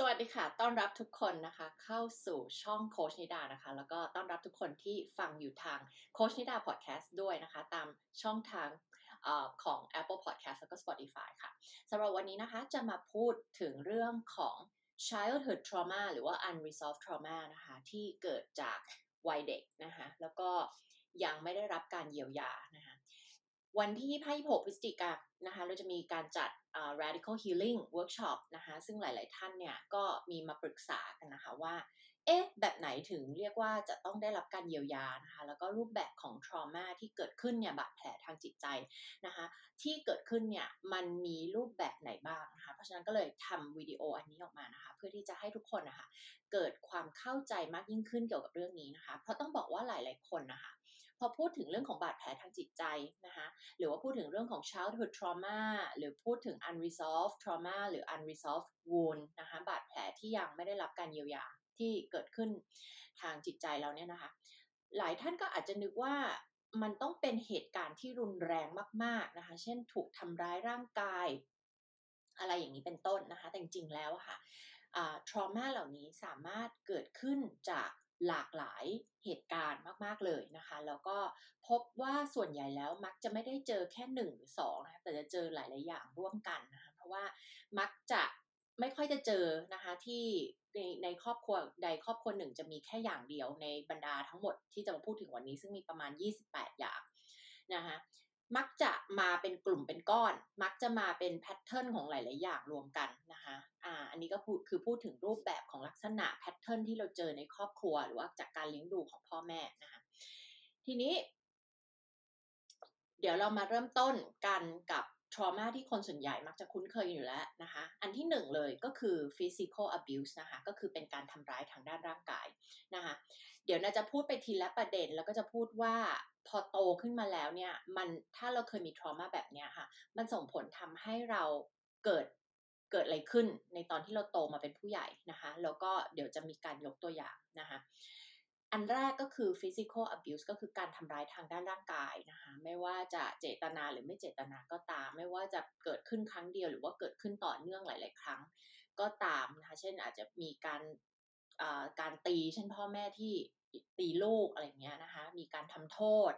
สวัสดีค่ะ ต้อนรับทุกคนนะคะ เข้าสู่ช่องโคชนิดานะคะ แล้วก็ต้อนรับทุกคนที่ฟังอยู่ทางโคชนิดาพอดแคสต์ด้วยนะคะ ตามช่องทางอของ Apple Podcast แล้วก็ Spotify ค่ะสำหรับวันนี้นะคะจะมาพูดถึงเรื่องของ childhood trauma หรือว่า unresolved trauma นะคะ ที่เกิดจากวัยเด็กนะคะ แล้วก็ยังไม่ได้รับการเยียวยานะคะ วันที่ 26 พฤศจิกายนนะคะ เราจะมีการจัด uh, radical healing workshop นะคะ ซึ่งหลาย ๆ ท่านเนี่ยก็มีมาปรึกษากันนะคะว่า เอ๊ะ แบบไหนถึงเรียกว่าจะต้องได้รับการเยียวยานะคะ แล้วก็รูปแบบของ trauma ที่เกิดขึ้นเนี่ย บาดแผลทางจิตใจนะคะ ที่เกิดขึ้นเนี่ย มันมีรูปแบบไหนบ้างนะคะ เพราะฉะนั้นก็เลยทำวิดีโออันนี้ออกมานะคะ เพื่อที่จะให้ทุกคนนะคะ เกิดความเข้าใจมากยิ่งขึ้นเกี่ยวกับเรื่องนี้นะคะ เพราะต้องบอกว่าหลาย ๆ คนนะคะ พอพูดถึงเรื่องของบาดแผลทางจิตใจนะคะหรือว่าพูดถึงเรื่องของ childhood trauma หรือพูดถึง unresolved trauma หรือ unresolved wound นะคะบาดแผลที่ยังไม่ได้รับการเยียวยาที่เกิดขึ้นทางจิตใจเราเนี่ยนะคะหลายท่านก็อาจจะนึกว่ามันต้องเป็นเหตุการณ์ที่รุนแรงมากๆนะคะ เช่นถูกทำร้ายร่างกาย อะไรอย่างนี้เป็นต้นนะคะ แต่จริงๆแล้วค่ะ trauma เหล่านี้สามารถเกิดขึ้นจาก หลากหลายเหตุการณ์มากๆเลยนะคะ แล้วก็พบว่าส่วนใหญ่แล้วมักจะไม่ได้เจอแค่หนึ่งหรือสองนะคะแต่จะเจอหลายๆอย่างร่วมกันนะคะเพราะว่ามักจะไม่ค่อยจะเจอนะคะที่ในในครอบครัวใดครอบครัวหนึ่งจะมีแค่อย่างเดียวในบรรดาทั้งหมดที่จะมาพูดถึงวันนี้ซึ่งมีประมาณ 28 อย่างนะคะ มักจะมาเป็นกลุ่มเป็นก้อน มักจะมาเป็นแพทเทิร์นของหลาย ๆ อย่างรวมกันนะคะอ่าอันนี้ก็คือพูดถึงรูปแบบของลักษณะแพทเทิร์นที่เราเจอในครอบครัว หรือว่าจากการเลี้ยงดูของพ่อแม่นะคะทีนี้ เดี๋ยวเรามาเริ่มต้นกันกับ trauma ที่คนส่วนใหญ่มักจะคุ้นเคยอยู่แล้วนะคะ อันที่หนึ่งเลยก็คือ physical abuse นะคะ ก็คือเป็นการทำร้ายทางด้านร่างกายนะคะ เดี๋ยวนาจะพูดไปทีละประเด็นแล้วก็จะพูดว่า พอโตขึ้นมาแล้วเนี่ยมันถ้าเราเคยมี trauma แบบนี้ค่ะ มันส่งผลทำให้เราเกิดเกิดอะไรขึ้นในตอนที่เราโตมาเป็นผู้ใหญ่นะคะ แล้วก็เดี๋ยวจะมีการยกตัวอย่างนะคะ อันแรกก็คือ physical abuse ก็คือการทำร้ายทางด้านร่างกายนะคะ ไม่ว่าจะเจตนาหรือไม่เจตนาก็ตาม ไม่ว่าจะเกิดขึ้นครั้งเดียว หรือว่าเกิดขึ้นต่อเนื่องหลาย ๆ ครั้งก็ตามนะคะ เช่นอาจจะมีการการตีเช่นพ่อแม่ที่ ตีลูกอะไรเงี้ยนะคะ มีการทำโทษ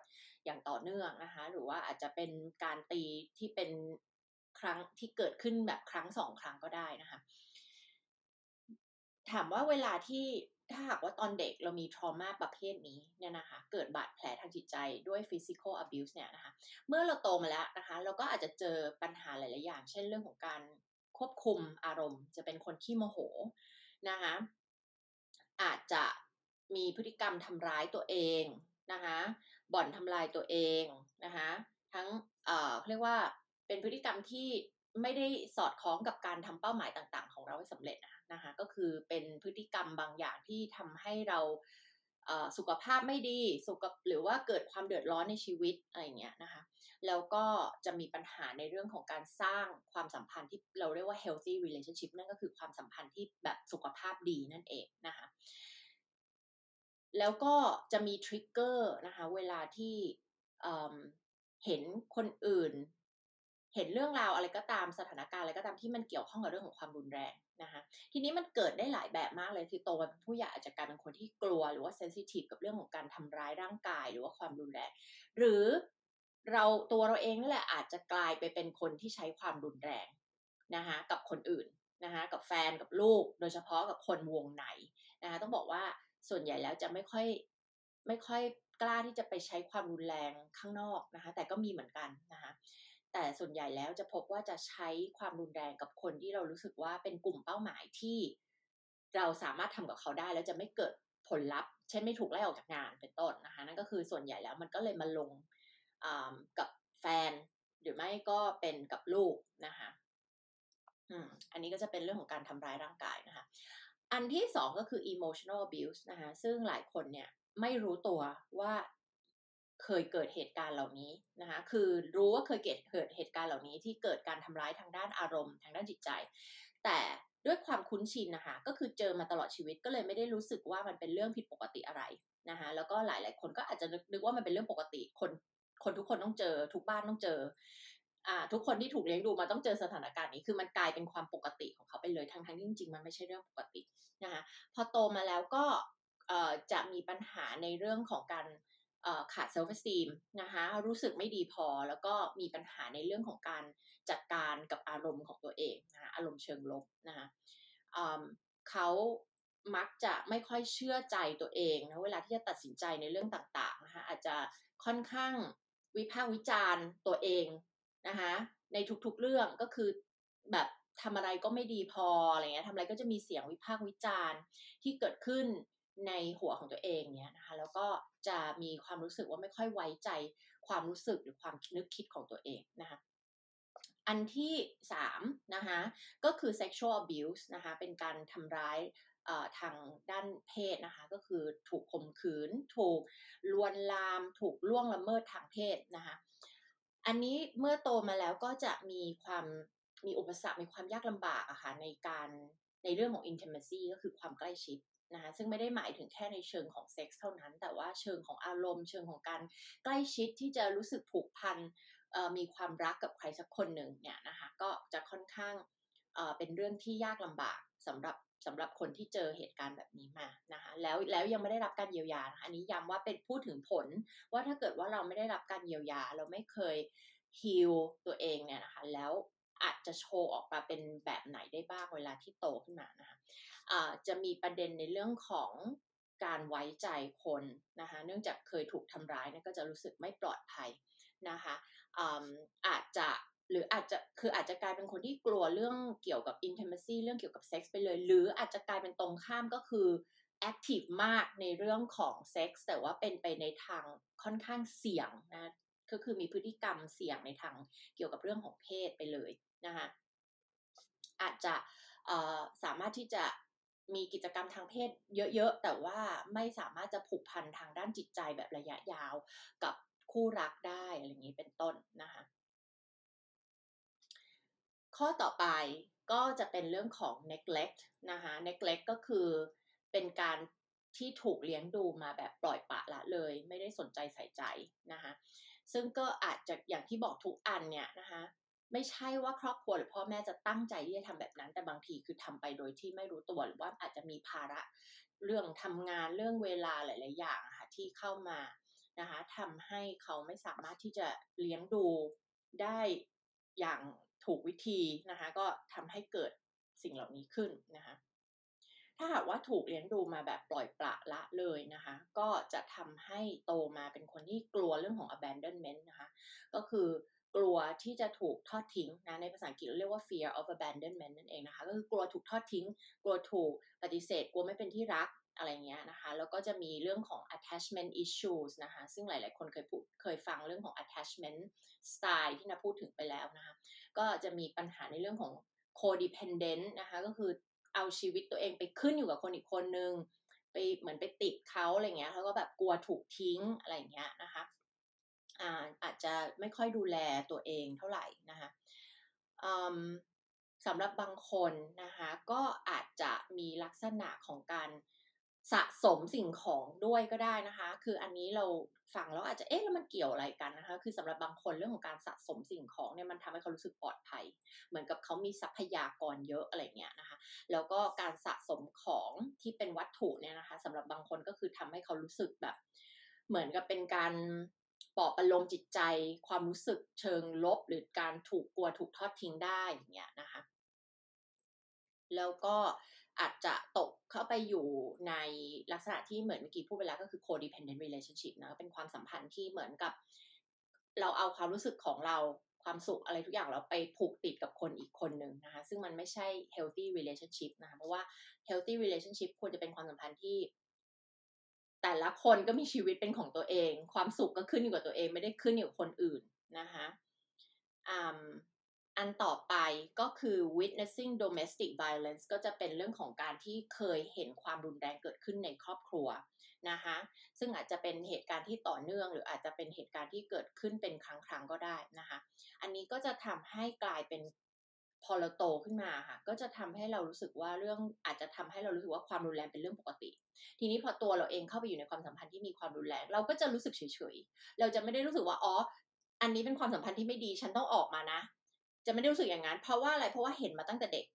อย่างต่อเนื่องนะคะ หรือว่าอาจจะเป็นการตีที่เป็นครั้งที่เกิดขึ้นแบบครั้งสองครั้งก็ได้นะคะ ถามว่าเวลาที่ถ้าหากว่าตอนเด็กเรามีทรมาประเภทนี้เนี่ยนะคะ เกิดบาดแผลทางจิตใจด้วย physical abuse เนี่ยนะคะ เมื่อเราโตมาแล้วนะคะ เราก็อาจจะเจอปัญหาหลาย ๆ อย่าง เช่นเรื่องของการควบคุมอารมณ์ จะเป็นคนขี้โมโหนะคะ อาจจะ มีพฤติกรรมทำร้ายตัวเองนะคะบ่อนทำลายตัวเองนะคะทั้งเอ่อเรียกว่าเป็นพฤติกรรมที่ไม่ได้สอดคล้องกับการทำเป้าหมายต่างๆ ของเราให้สำเร็จนะคะก็คือเป็นพฤติกรรมบางอย่างที่ทำให้เราสุขภาพไม่ดีสุขหรือว่าเกิดความเดือดร้อนในชีวิตอะไรเงี้ยนะคะแล้วก็จะมีปัญหาในเรื่องของการสร้างความสัมพันธ์ที่เราเรียกว่า healthy relationship นั่นก็คือความสัมพันธ์ที่แบบสุขภาพดีนั่นเองนะคะ แล้วก็จะมีทริกเกอร์นะคะ เวลาที่เห็นคนอื่น เห็นเรื่องราวอะไรก็ตามสถานการณ์อะไรก็ตามที่มันเกี่ยวข้องกับเรื่องของความรุนแรงนะคะทีนี้มันเกิดได้หลายแบบมากเลยคือโตมาเป็นผู้ใหญ่อาจจะกลายเป็นคนที่กลัวหรือว่าเซนซิทีฟกับเรื่องของการทำร้ายร่างกายหรือว่าความรุนแรงหรือเราตัวเราเองนั่แหละอาจจะกลายไปเป็นคนที่ใช้ความรุนแรงนะคะกับคนอื่นนะคะกับแฟนกับลูก โดยเฉพาะกับคนวงในนะคะต้องบอกว่า ส่วนใหญ่แล้วจะไม่ค่อยไม่ค่อยกล้าที่จะไปใช้ความรุนแรงข้างนอกนะคะ แต่ก็มีเหมือนกันนะคะแต่ส่วนใหญ่แล้วจะพบว่าจะใช้ความรุนแรงกับคนที่เรารู้สึกว่าเป็นกลุ่มเป้าหมายที่ เราสามารถทำกับเขาได้ แล้วจะไม่เกิดผลลัพธ์ เช่นไม่ถูกไล่ออกจากงานเป็นต้นนะคะนั่นก็คือส่วนใหญ่แล้วมันก็เลยมาลงกับแฟน หรือไม่ก็เป็นกับลูกนะคะอันนี้ก็จะเป็นเรื่องของการทำร้ายร่างกายนะคะ อันที่สองก็คือ emotional abuse นะคะซึ่งหลายคนเนี่ยไม่รู้ตัวว่าเคยเกิดเหตุการณ์เหล่านี้นะคะคือรู้ว่าเคยเกิดเกิดเหตุการณ์เหล่านี้ที่เกิดการทำร้ายทางด้านอารมณ์ทางด้านจิตใจ แต่ด้วยความคุ้นชินนะคะก็คือเจอมาตลอดชีวิตก็เลยไม่ได้รู้สึกว่ามันเป็นเรื่องผิดปกติอะไรนะคะแล้วก็หลาย ๆ คนก็อาจจะนึกว่ามันเป็นเรื่องปกติคนคนทุกคนต้องเจอทุกบ้านต้องเจอ ทุกคนที่ถูกเลี้ยงดูมาต้องเจอสถานการณ์นี้คือมันกลายเป็นความปกติของเขาไปเลยทั้งทั้งที่จริงๆมันไม่ใช่เรื่องปกตินะคะพอโตมาแล้วก็จะมีปัญหาในเรื่องของการขาดเซลฟ์สตีมนะคะรู้สึกไม่ดีพอแล้วก็มีปัญหาในเรื่องของการจัดการกับอารมณ์ของตัวเองนะคะอารมณ์เชิงลบนะคะเขามักจะไม่ค่อยเชื่อใจตัวเองนะเวลาที่จะตัดสินใจในเรื่องต่างๆนะคะอาจจะค่อนข้างวิพากษ์วิจารณ์ตัวเอง นะคะในทุกๆเรื่องก็คือแบบทำอะไรก็ไม่ดีพออะไรเงี้ยทำอะไรก็จะมีเสียงวิพากษ์วิจารณ์ที่เกิดขึ้นในหัวของตัวเองเนี่ยนะคะแล้วก็จะมีความรู้สึกว่าไม่ค่อยไว้ใจความรู้สึกหรือความนึกคิดของตัวเองนะคะอันที่สามนะคะก็คือ sexual abuse นะคะเป็นการทำร้ายทางด้านเพศนะคะก็คือถูกข่มขืน ถูกลวนลาม ถูกล่วงละเมิดทางเพศนะคะ อันนี้เมื่อโตมาแล้วก็จะมีความมีอุปสรรคมีความยากลำบากอะคะ่ะในการในเรื่องของ intimacy ก็คือความใกล้ชิดนะคะซึ่งไม่ได้หมายถึงแค่ในเชิงของเซ็กส์เท่านั้น แต่ว่าเชิงของอารมณ์ เชิงของการใกล้ชิดที่จะรู้สึกผูกพันมีความรักกับใครสักคนหนึ่งเนี่ยนะคะก็จะค่อนข้างเป็นเรื่องที่ยากลำบากสำหรับ สำหรับคนที่เจอเหตุการณ์แบบนี้มานะคะแล้วแล้วยังไม่ได้รับการเยียวยานะอันนี้ย้ำว่าเป็นพูดถึงผล ว่าถ้าเกิดว่าเราไม่ได้รับการเยียวยา เราไม่เคยฮิลตัวเองเนี่ยนะคะแล้วอาจจะโชว์ออกมาเป็นแบบไหนได้บ้างเวลาที่โตขึ้นมานะคะะจะมีประเด็นในเรื่องของการไว้ใจคนนะคะเนื่องจากเคยถูกทำร้ายนะก็จะรู้สึกไม่ปลอดภัยนะคะอาจจะ หรืออาจจะคืออาจจะกลายเป็นคนที่กลัวเรื่องเกี่ยวกับ intimacy เรื่องเกี่ยวกับเซ็กส์ไปเลย หรืออาจจะกลายเป็นตรงข้ามก็คือ active มากในเรื่องของเซ็กส์แต่ว่าเป็นไปในทางค่อนข้างเสี่ยงนะก็คือมีพฤติกรรมเสี่ยงในทางเกี่ยวกับเรื่องของเพศไปเลยนะคะอาจจะสามารถที่จะมีกิจกรรมทางเพศเยอะๆ แต่ว่าไม่สามารถจะผูกพันทางด้านจิตใจแบบระยะยาวกับคู่รักได้อะไรอย่างนี้เป็นต้นนะคะ ข้อต่อไปก็จะเป็นเรื่องของ neglect นะคะ neglect ก็คือเป็นการที่ถูกเลี้ยงดูมาแบบปล่อยปะละเลย ไม่ได้สนใจใส่ใจนะคะซึ่งก็อาจจะอย่างที่บอกทุกอันเนี่ยนะคะไม่ใช่ว่าครอบครัวหรือพ่อแม่จะตั้งใจที่จะทำแบบนั้น แต่บางทีคือทำไปโดยที่ไม่รู้ตัวหรือว่าอาจจะมีภาระเรื่องทำงานเรื่องเวลาหลาย ๆ อย่างค่ะที่เข้ามานะคะทำให้เขาไม่สามารถที่จะเลี้ยงดูได้อย่าง ถูกวิธีนะคะ ก็ทำให้เกิดสิ่งเหล่านี้ขึ้นนะคะ ถ้าหากว่าถูกเลี้ยงดูมาแบบปล่อยปละละเลยนะคะ ก็จะทำให้โตมาเป็นคนที่กลัวเรื่องของ abandonment นะคะ ก็คือกลัวที่จะถูกทอดทิ้งนะในภาษาอังกฤษเรียกว่า fear of abandonment นั่นเองนะคะ ก็คือกลัวถูกทอดทิ้ง กลัวถูกปฏิเสธ กลัวไม่เป็นที่รัก อะไรเงี้ยนะคะ แล้วก็จะมีเรื่องของ attachment issues นะคะ ซึ่งหลาย ๆ คนเคยพูดเคยฟังเรื่องของ attachment style ที่นะพูดถึงไปแล้วนะคะ ก็จะมีปัญหาในเรื่องของ codependent นะคะ ก็คือเอาชีวิตตัวเองไปขึ้นอยู่กับคนอีกคนนึง ไปเหมือนไปติดเขาอะไรเงี้ย แล้วก็แบบกลัวถูกทิ้งอะไรเงี้ยนะคะอาอาจจะไม่ค่อยดูแลตัวเองเท่าไหร่นะคะสำหรับบางคนนะคะก็อาจจะมีลักษณะของการ สะสมสิ่งของด้วยก็ได้นะคะ คืออันนี้เราฟังแล้วอาจจะเอ๊ะแล้วมันเกี่ยวอะไรกันนะคะ คือสำหรับบางคนเรื่องของการสะสมสิ่งของเนี่ยมันทำให้เขารู้สึกปลอดภัย เหมือนกับเขามีทรัพยากรเยอะอะไรเงี้ยนะคะ แล้วก็การสะสมของที่เป็นวัตถุเนี่ยนะคะสำหรับบางคนก็คือทำให้เขารู้สึกแบบ เหมือนกับเป็นการปลอบประโลมจิตใจ ความรู้สึกเชิงลบ หรือการถูกกลัวถูกทอดทิ้งได้อย่างเงี้ยนะคะ แล้วก็ อาจจะตกเข้าไปอยู่ในลักษณะที่เหมือนเมื่อกี้พูดไปแล้วก็คือ codependent relationship นะเป็นความสัมพันธ์ที่เหมือนกับ เราเอาความรู้สึกของเราความสุขอะไรทุกอย่างเราไปผูกติดกับคนอีกคนหนึ่งนะคะ ซึ่งมันไม่ใช่ healthy relationship นะคะเพราะว่า healthy relationship ควรจะเป็นความสัมพันธ์ที่ แต่ละคนก็มีชีวิตเป็นของตัวเอง ความสุขก็ขึ้นอยู่กับตัวเองไม่ได้ขึ้นอยู่กับคนอื่นนะคะ อันต่อไปก็คือ witnessing domestic violence ก็จะเป็นเรื่องของการที่เคยเห็นความรุนแรงเกิดขึ้นในครอบครัวนะคะซึ่งอาจจะเป็นเหตุการณ์ที่ต่อเนื่อง หรืออาจจะเป็นเหตุการณ์ที่เกิดขึ้นเป็นครั้งครั้งก็ได้นะคะอันนี้ก็จะทำให้กลายเป็นพอเราโตขึ้นมาค่ะก็จะทำให้เรารู้สึกว่าเรื่องอาจจะทำให้เรารู้สึกว่าความรุนแรงเป็นเรื่องปกติ ทีนี้พอตัวเราเองเข้าไปอยู่ในความสัมพันธ์ที่มีความรุนแรง เราก็จะรู้สึกเฉยๆเราจะไม่ได้รู้สึกว่าอ๋ออันนี้เป็นความสัมพันธ์ที่ไม่ดีฉันต้องออกมานะ จะไม่ได้รู้สึกอย่างนั้น เพราะว่าอะไรเพราะว่าเห็นมาตั้งแต่เด็ก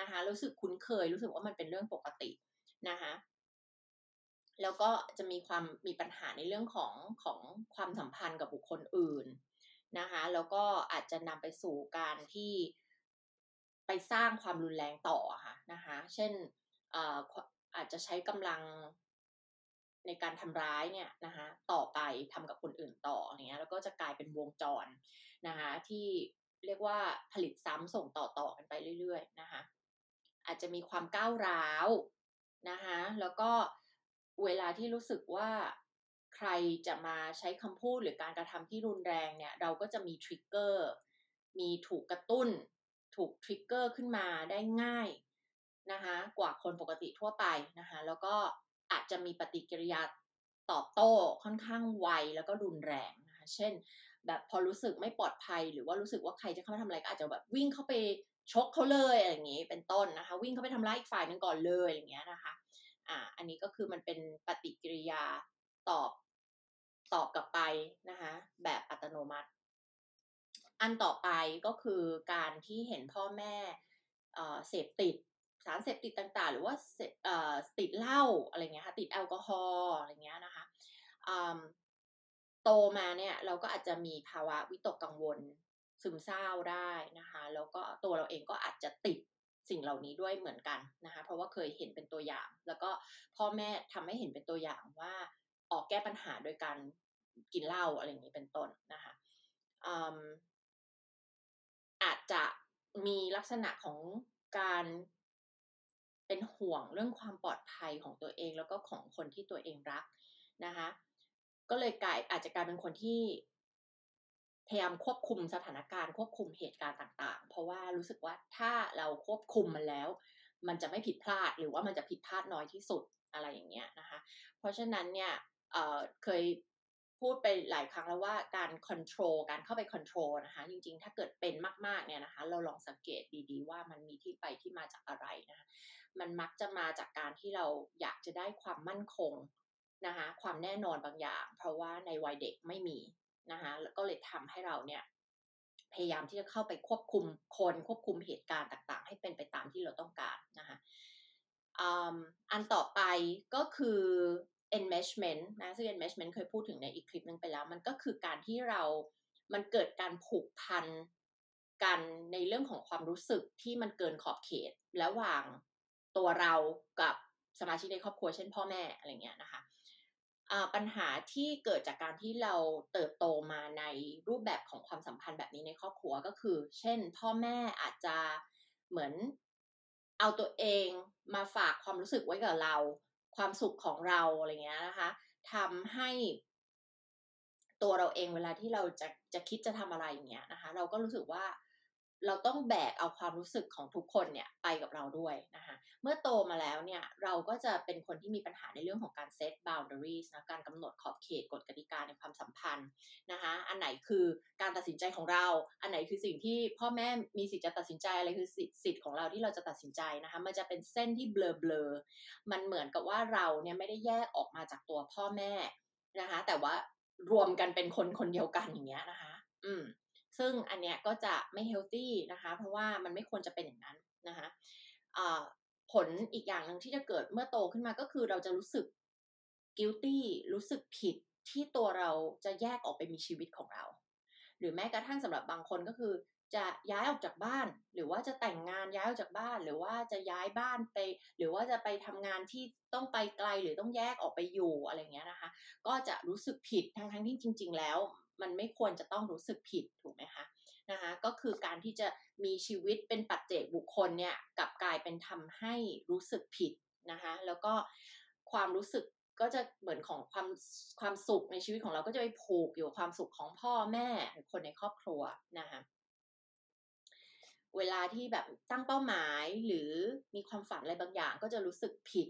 นะคะ รู้สึกคุ้นเคย รู้สึกว่ามันเป็นเรื่องปกตินะคะแล้วก็จะมีความมีปัญหาในเรื่องของของความสัมพันธ์กับบุคคลอื่นนะคะ แล้วก็อาจจะนำไปสู่การที่ไปสร้างความรุนแรงต่อค่ะนะคะ เช่นอาจจะใช้กำลังในการทำร้ายเนี่ยนะคะ ต่อไปทำกับคนอื่นต่อเนี้ยแล้วก็จะกลายเป็นวงจรนะคะ ที่ เรียกว่าผลิตซ้ำส่งต่อๆกันไปเรื่อยๆนะคะอาจจะมีความก้าวร้าวนะคะแล้วก็เวลาที่รู้สึกว่าใครจะมาใช้คำพูดหรือการกระทำที่รุนแรงเนี่ย เราก็จะมีทริกเกอร์มีถูกกระตุ้น ถูกทริกเกอร์ขึ้นมาได้ง่ายนะคะกว่าคนปกติทั่วไปนะคะแล้วก็อาจจะมีปฏิกิริยาตอบโต้ค่อนข้างไวแล้วก็รุนแรงนะคะเช่น แบบพอรู้สึกไม่ปลอดภัย หรือว่ารู้สึกว่าใครจะเข้ามาทำอะไรก็อาจจะแบบวิ่งเข้าไปชกเขาเลยอะไรอย่างนี้เป็นต้นนะคะ วิ่งเข้าไปทำร้ายอีกฝ่ายหนึ่งก่อนเลยอย่างเงี้ยนะคะอ่าอันนี้ก็คือมันเป็นปฏิกิริยาตอบตอบกลับไปนะคะแบบอัตโนมัติ อันต่อไปก็คือการที่เห็นพ่อแม่เสพติดสารเสพติดต่างๆ หรือว่าติดเหล้าอะไรเงี้ยค่ะติดแอลกอฮอล์อะไรเงี้ยนะคะ โตมาเนี่ยเราก็อาจจะมีภาวะวิตกกังวลซึมเศร้าได้นะคะแล้วก็ตัวเราเองก็อาจจะติดสิ่งเหล่านี้ด้วยเหมือนกันนะคะเพราะว่าเคยเห็นเป็นตัวอย่าง แล้วก็พ่อแม่ทำให้เห็นเป็นตัวอย่างว่าออกแก้ปัญหาโดยการกินเหล้าอะไรอย่างนี้เป็นต้นนะคะอาจจะมีลักษณะของการเป็นห่วงเรื่องความปลอดภัยของตัวเองแล้วก็ของคนที่ตัวเองรักนะคะ ก็เลยกลายอาจจะกลายเป็นคนที่พยายามควบคุมสถานการณ์ควบคุมเหตุการณ์ต่างๆ เพราะว่ารู้สึกว่าถ้าเราควบคุมมันแล้ว มันจะไม่ผิดพลาดหรือว่ามันจะผิดพลาดน้อยที่สุดอะไรอย่างเงี้ยนะคะ เพราะฉะนั้นเนี่ยเคยพูดไปหลายครั้งแล้วว่าการ control การเข้าไป control นะคะ จริงๆ ถ้าเกิดเป็นมากๆเนี่ยนะคะ เราลองสังเกตดีๆ ว่ามันมีที่ไปที่มาจากอะไรนะคะมันมักจะมาจากการที่เราอยากจะได้ความมั่นคง นะคะความแน่นอนบางอย่าง เพราะว่าในวัยเด็กไม่มีนะคะแล้วก็เลยทำให้เราเนี่ยพยายามที่จะเข้าไปควบคุมคนควบคุมเหตุการณ์ต่างๆ ให้เป็นไปตามที่เราต้องการนะคะอันต่อไปก็คือ enmeshment นะซึ่ง enmeshment เคยพูดถึงในอีกคลิปนึงไปแล้ว มันก็คือการที่เรา มันเกิดการผูกพันกันในเรื่องของความรู้สึกที่มันเกินขอบเขต ระหว่างตัวเรากับสมาชิกในครอบครัวเช่นพ่อแม่อะไรเงี้ยนะคะ ปัญหาที่เกิดจากการที่เราเติบโตมาในรูปแบบของความสัมพันธ์แบบนี้ในครอบครัวก็คือ เช่น พ่อแม่อาจจะเหมือนเอาตัวเองมาฝากความรู้สึกไว้กับเรา ความสุขของเราอะไรเงี้ยนะคะทำให้ตัวเราเองเวลาที่เราจะจะคิดจะทำอะไรอย่างเงี้ยนะคะ เราก็รู้สึกว่า เราต้องแบกเอาความรู้สึกของทุกคนเนี่ยไปกับเราด้วยนะคะเมื่อโตมาแล้วเนี่ยเราก็จะเป็นคนที่มีปัญหาในเรื่องของการเซต boundaries นะการกำหนดขอบเขตกฎกติกาในความสัมพันธ์นะคะอันไหนคือการตัดสินใจของเรา อันไหนคือสิ่งที่พ่อแม่มีสิทธิ์จะตัดสินใจอะไรคือสิทธิ์ของเราที่เราจะตัดสินใจนะคะมันจะเป็นเส้นที่เบลอเบลอมันเหมือนกับว่าเราเนี่ยไม่ได้แยกออกมาจากตัวพ่อแม่นะคะแต่ว่ารวมกันเป็นคนคนเดียวกันอย่างเงี้ยนะคะ อืม ซึ่งอันเนี้ยก็จะไม่เฮลตี้นะคะ เพราะว่ามันไม่ควรจะเป็นอย่างนั้นนะคะผลอีกอย่างหนึ่งที่จะเกิดเมื่อโตขึ้นมาก็คือเราจะรู้สึก guilty รู้สึกผิดที่ตัวเราจะแยกออกไปมีชีวิตของเรา หรือแม้กระทั่งสำหรับบางคนก็คือ จะย้ายออกจากบ้าน หรือว่าจะแต่งงานย้ายออกจากบ้าน หรือว่าจะย้ายบ้านไป หรือว่าจะไปทำงานที่ต้องไปไกลหรือต้องแยกออกไปอยู่อะไรเงี้ยนะคะ ก็จะรู้สึกผิดทั้งทั้งที่จริง ๆ แล้ว มันไม่ควรจะต้องรู้สึกผิดถูกไหมคะนะคะก็คือการที่จะมีชีวิตเป็นปัจเจกบุคคลเนี่ยกับกลายเป็นทำให้รู้สึกผิดนะคะแล้วก็ความรู้สึกก็จะเหมือนของความความสุขในชีวิตของเราก็จะไปผูกอยู่ความสุขของพ่อแม่หรือคนในครอบครัวนะคะเวลาที่แบบตั้งเป้าหมายหรือมีความฝันอะไรบางอย่างก็จะรู้สึกผิด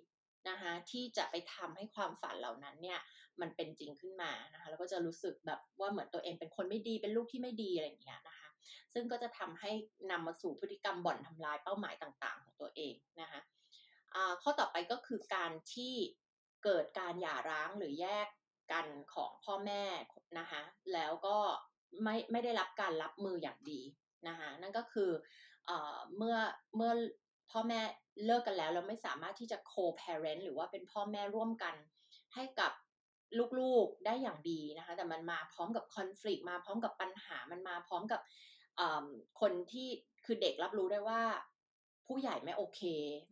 นะคะที่จะไปทำให้ความฝันเหล่านั้นเนี่ยมันเป็นจริงขึ้นมานะคะแล้วก็จะรู้สึกแบบว่าเหมือนตัวเองเป็นคนไม่ดีเป็นลูกที่ไม่ดีอะไรอย่างเงี้ยนะคะซึ่งก็จะทำให้นำมาสู่พฤติกรรมบ่อนทำลายเป้าหมายต่างๆ ของตัวเองนะคะข้อต่อไปก็คือการที่เกิดการหย่าร้างหรือแยกกันของพ่อแม่นะคะแล้วก็ไม่ไม่ได้รับการรับมืออย่างดีนะคะนั่นก็คือเอเมื่อเมื่อ พ่อแม่เลิกกันแล้วแล้วไม่สามารถที่จะ co-parent หรือว่าเป็นพ่อแม่ร่วมกัน ให้กับลูกๆได้อย่างดีนะคะ แต่มันมาพร้อมกับคอน FLICT มาพร้อมกับปัญหามันมาพร้อมกับคนที่คือเด็กรับรู้ได้ว่า ผู้ใหญ่ไม่โอเค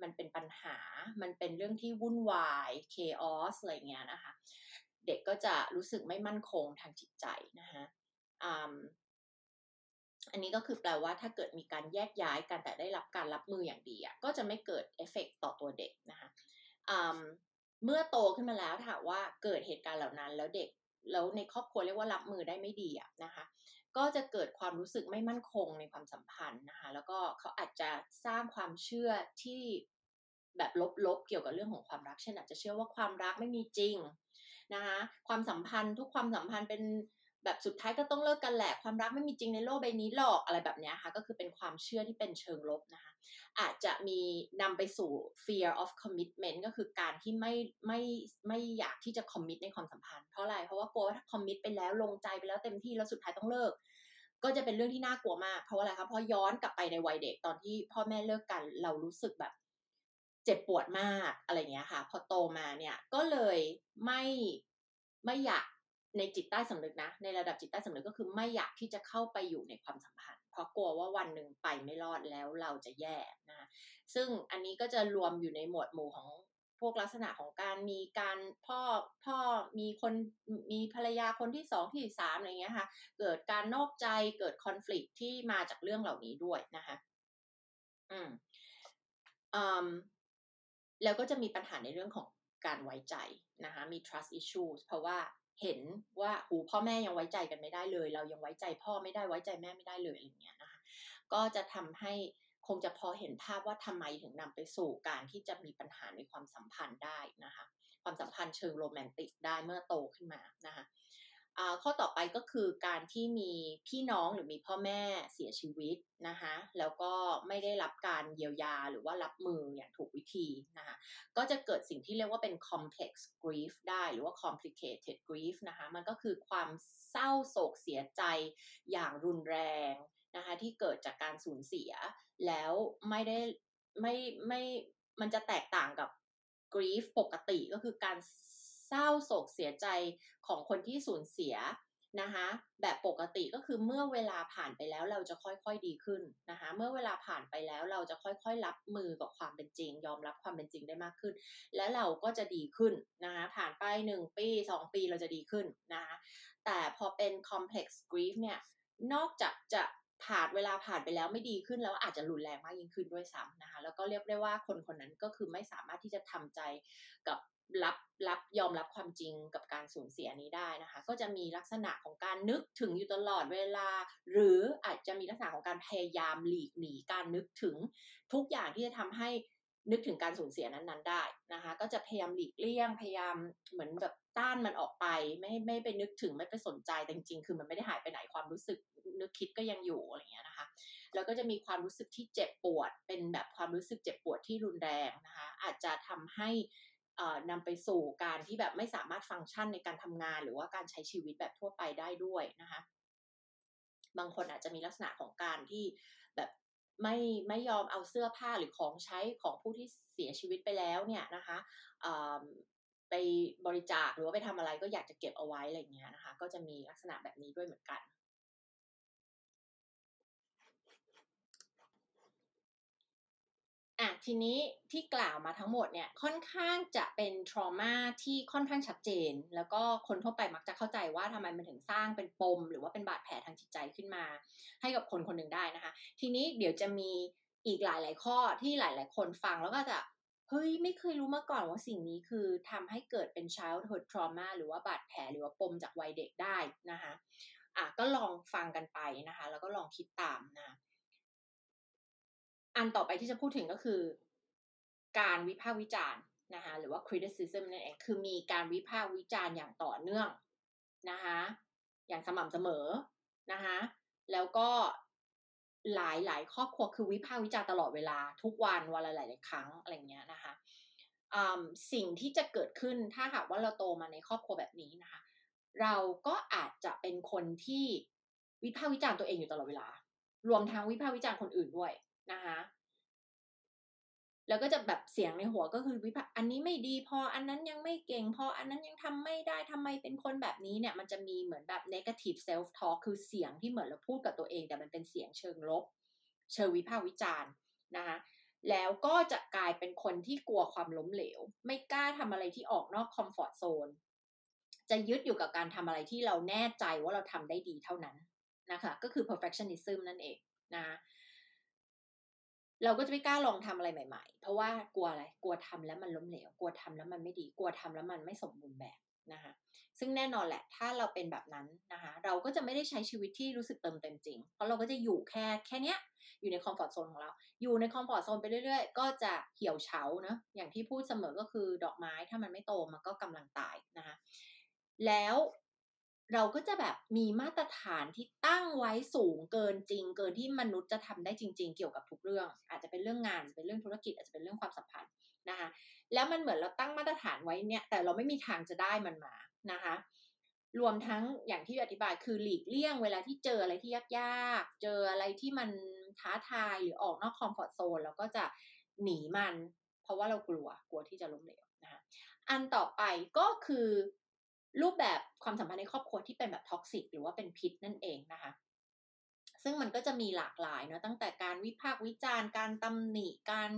มันเป็นปัญหา มันเป็นเรื่องที่วุ่นวาย chaos อะไรเงี้ยนะคะ เด็กก็จะรู้สึกไม่มั่นคงทางจิตใจนะคะ อันนี้ก็คือแปลว่าถ้าเกิดมีการแยกย้ายกันแต่ได้รับการรับมืออย่างดีอะก็จะไม่เกิดเอฟเฟกต่อตัวเด็กนะคะเมื่อโตขึ้นมาแล้วถามว่าเกิดเหตุการณ์เหล่านั้นแล้วเด็กแล้วในครอบครัวเรียกว่ารับมือได้ไม่ดีอะนะคะก็จะเกิดความรู้สึกไม่มั่นคงในความสัมพันธ์นะคะแล้วก็เขาอาจจะสร้างความเชื่อที่แบบลบๆเกี่ยวกับเรื่องของความรักเช่นอาจจะเชื่อว่าความรักไม่มีจริงนะคะความสัมพันธ์ทุกความสัมพันธ์เป็น แบบสุดท้ายก็ต้องเลิกกันแหละความรักไม่มีจริงในโลกใบนี้หรอกอะไรแบบนี้ค่ะก็คือเป็นความเชื่อที่เป็นเชิงลบนะคะ อาจจะมีนำไปสู่ fear of commitment ก็คือการที่ไม่ไม่ไม่อยากที่จะ commit ในความสัมพันธ์เพราะอะไร เพราะว่ากลัวว่าถ้า commit ไปแล้วลงใจไปแล้วเต็มที่แล้วสุดท้ายต้องเลิก ก็จะเป็นเรื่องที่น่ากลัวมากเพราะอะไรคะเพราะย้อนกลับไปในวัยเด็กตอนที่พ่อแม่เลิกกันเรารู้สึกแบบเจ็บปวดมากอะไรเงี้ยค่ะ พอโตมาเนี่ยก็เลยไม่ไม่อยาก ในจิตใต้สำนึกนะ ในระดับจิตใต้สำนึกก็คือไม่อยากที่จะเข้าไปอยู่ในความสัมพันธ์ เพราะกลัวว่าวันหนึ่งไปไม่รอดแล้วเราจะแย่นะซึ่งอันนี้ก็จะรวมอยู่ในหมวดหมู่ของพวกลักษณะของการมีการพ่อพ่อมีคนมีภรรยาคนที่สองที่สามอะไรเงี้ยค่ะเกิดการนอกใจเกิดคอน FLICT ที่มาจากเรื่องเหล่านี้ด้วยนะคะอืมอืมแล้วก็จะมีปัญหาในเรื่องของการไว้ใจนะคะมี trust issues เพราะว่า เห็นว่าหูพ่อแม่ยังไว้ใจกันไม่ได้เลย เรายังไว้ใจพ่อไม่ได้ไว้ใจแม่ไม่ได้เลยอะไรเงี้ยนะคะก็จะทำให้คงจะพอเห็นภาพว่าทำไมถึงนำไปสู่การที่จะมีปัญหาในความสัมพันธ์ได้นะคะ ความสัมพันธ์เชิงโรแมนติกได้เมื่อโตขึ้นมานะคะ ข้อต่อไปก็คือการที่มีพี่น้องหรือมีพ่อแม่เสียชีวิตนะคะแล้วก็ไม่ได้รับการเยียวยาหรือว่ารับมืออย่างถูกวิธีนะคะก็จะเกิดสิ่งที่เรียกว่าเป็น complex grief ได้หรือว่า complicated grief นะคะมันก็คือความเศร้าโศกเสียใจอย่างรุนแรงนะคะที่เกิดจากการสูญเสีย แล้วไม่ได้ไม่ไม่มันจะแตกต่างกับ grief ปกติก็คือการเศร้าโศกเสียใจของคนที่สูญเสียนะคะแบบปกติก็คือเมื่อเวลาผ่านไปแล้วเราจะค่อยๆดีขึ้นนะคะเมื่อเวลาผ่านไปแล้วเราจะค่อยๆรับมือกับความเป็นจริง ยอมรับความเป็นจริงได้มากขึ้น และเราก็จะดีขึ้นนะคะผ่านไป 1 ปี 2 ปีเราจะดีขึ้นนะคะแต่พอเป็น complex grief เนี่ยนอกจากจะผ่านเวลาผ่านไปแล้วไม่ดีขึ้นแล้วอาจจะรุนแรงมากยิ่งขึ้นด้วยซ้ำนะคะแล้วก็เรียกได้ว่าคนคนนั้นก็คือไม่สามารถที่จะทำใจกับ รับรับยอมรับความจริงกับการสูญเสียนี้ได้นะคะ ก็จะมีลักษณะของการนึกถึงอยู่ตลอดเวลา หรืออาจจะมีลักษณะของการพยายามหลีกหนีการนึกถึงทุกอย่างที่จะทำให้นึกถึงการสูญเสียนั้นๆได้นะคะ ก็จะพยายามหลีกเลี่ยงพยายามเหมือนแบบต้านมันออกไป ไม่ไม่ไปนึกถึงไม่ไปสนใจแต่จริงๆคือมันไม่ได้หายไปไหนความรู้สึกนึกคิดก็ยังอยู่อะไรเงี้ยนะคะ แล้วก็จะมีความรู้สึกที่เจ็บปวด เป็นแบบความรู้สึกเจ็บปวดที่รุนแรงนะคะ อาจจะทำให้ นำไปสู่การที่แบบไม่สามารถฟังก์ชันในการทำงาน หรือว่าการใช้ชีวิตแบบทั่วไปได้ด้วยนะคะบางคนอาจจะมีลักษณะของการที่แบบไม่ไม่ยอมเอาเสื้อผ้าหรือของใช้ของผู้ที่เสียชีวิตไปแล้วเนี่ยนะคะไปบริจาคหรือว่าไปทำอะไรก็อยากจะเก็บเอาไว้อะไรเงี้ยนะคะ ก็จะมีลักษณะแบบนี้ด้วยเหมือนกัน อะทีนี้ที่กล่าวมาทั้งหมดเนี่ยค่อนข้างจะเป็นทรมาที่ค่อนข้างชัดเจน แล้วก็คนทั่วไปมักจะเข้าใจว่าทำไมมันถึงสร้างเป็นปม หรือว่าเป็นบาดแผลทางจิตใจขึ้นมา ให้กับคนคนหนึ่งได้นะคะ ทีนี้เดี๋ยวจะมีอีกหลาย ๆ ข้อที่หลาย ๆ คนฟังแล้วก็จะเฮ้ยไม่เคยรู้มาก่อนว่าสิ่งนี้คือทำให้เกิดเป็น childhood trauma หรือว่าบาดแผลหรือว่าปมจากวัยเด็กได้นะคะอะก็ลองฟังกันไปนะคะ แล้วก็ลองคิดตามนะ อันต่อไปที่จะพูดถึงก็คือ การวิพากษ์วิจารณ์นะคะหรือว่า criticism นั่นเองคือมีการวิพากษ์วิจารณ์อย่างต่อเนื่องนะคะอย่างสม่ำเสมอนะคะแล้วก็หลายหลายครอบครัวคือวิพากษ์วิจารณ์ตลอดเวลา ทุกวันวันละหลายๆครั้งอะไรเงี้ยนะคะสิ่งที่จะเกิดขึ้นถ้าหากว่าเราโตมาในครอบครัวแบบนี้นะคะ เราก็อาจจะเป็นคนที่วิพากษ์วิจารณ์ตัวเองอยู่ตลอดเวลา รวมทั้งวิพากษ์วิจารณ์คนอื่นด้วย นะคะแล้วก็จะแบบเสียงในหัวก็คือวิพากษ์อันนี้ไม่ดีพออันนั้นยังไม่เก่งพออันนั้นยังทำไม่ได้ทำไมเป็นคนแบบนี้เนี่ย มันจะมีเหมือนแบบ negative self talk คือเสียงที่เหมือนเราพูดกับตัวเอง แต่มันเป็นเสียงเชิงลบ เชิงวิพากษ์วิจารณ์นะคะแล้วก็จะกลายเป็นคนที่กลัวความล้มเหลว ไม่กล้าทำอะไรที่ออกนอกคอมฟอร์ทโซนจะยึดอยู่กับการทำอะไรที่เราแน่ใจว่าเราทำได้ดีเท่านั้นนะคะ ก็คือ perfectionism นั่นเองนะคะ เราก็จะไม่กล้าลองทำอะไรใหม่ ๆ เพราะว่ากลัวอะไร กลัวทำแล้วมันล้มเหลว กลัวทำแล้วมันไม่ดี กลัวทำแล้วมันไม่สมบูรณ์แบบนะคะ ซึ่งแน่นอนแหละ ถ้าเราเป็นแบบนั้นนะคะ เราก็จะไม่ได้ใช้ชีวิตที่รู้สึกเติมเต็มจริง เพราะเราก็จะอยู่แค่แค่เนี้ย อยู่ใน comfort zone ของเรา อยู่ใน comfort zone ไปเรื่อยๆ ก็จะเหี่ยวเฉาเนาะอย่างที่พูดเสมอก็คือดอกไม้ถ้ามันไม่โตมันก็กำลังตายนะคะ แล้ว เราก็จะแบบมีมาตรฐานที่ตั้งไว้สูงเกินจริง เกินที่มนุษย์จะทำได้จริง ๆ เกี่ยวกับทุกเรื่อง อาจจะเป็นเรื่องงานเป็นเรื่องธุรกิจอาจจะเป็นเรื่องความสัมพันธ์นะคะแล้วมันเหมือนเราตั้งมาตรฐานไว้เนี่ย แต่เราไม่มีทางจะได้มันมานะคะรวมทั้งอย่างที่อธิบายคือหลีกเลี่ยงเวลาที่เจออะไรที่ยากๆ เจออะไรที่มันท้าทายหรือออกนอกคอมฟอร์ทโซนเราก็จะหนีมัน เพราะว่าเรากลัวกลัวที่จะล้มเหลวนะคะอันต่อไปก็คือ รูปแบบความสัมพันธ์ในครอบครัวที่เป็นแบบ toxic หรือว่าเป็นพิษนั่นเองนะคะ ซึ่งมันก็จะมีหลากหลายเนาะตั้งแต่การวิพากษ์วิจารณ์ การตำหนิ การ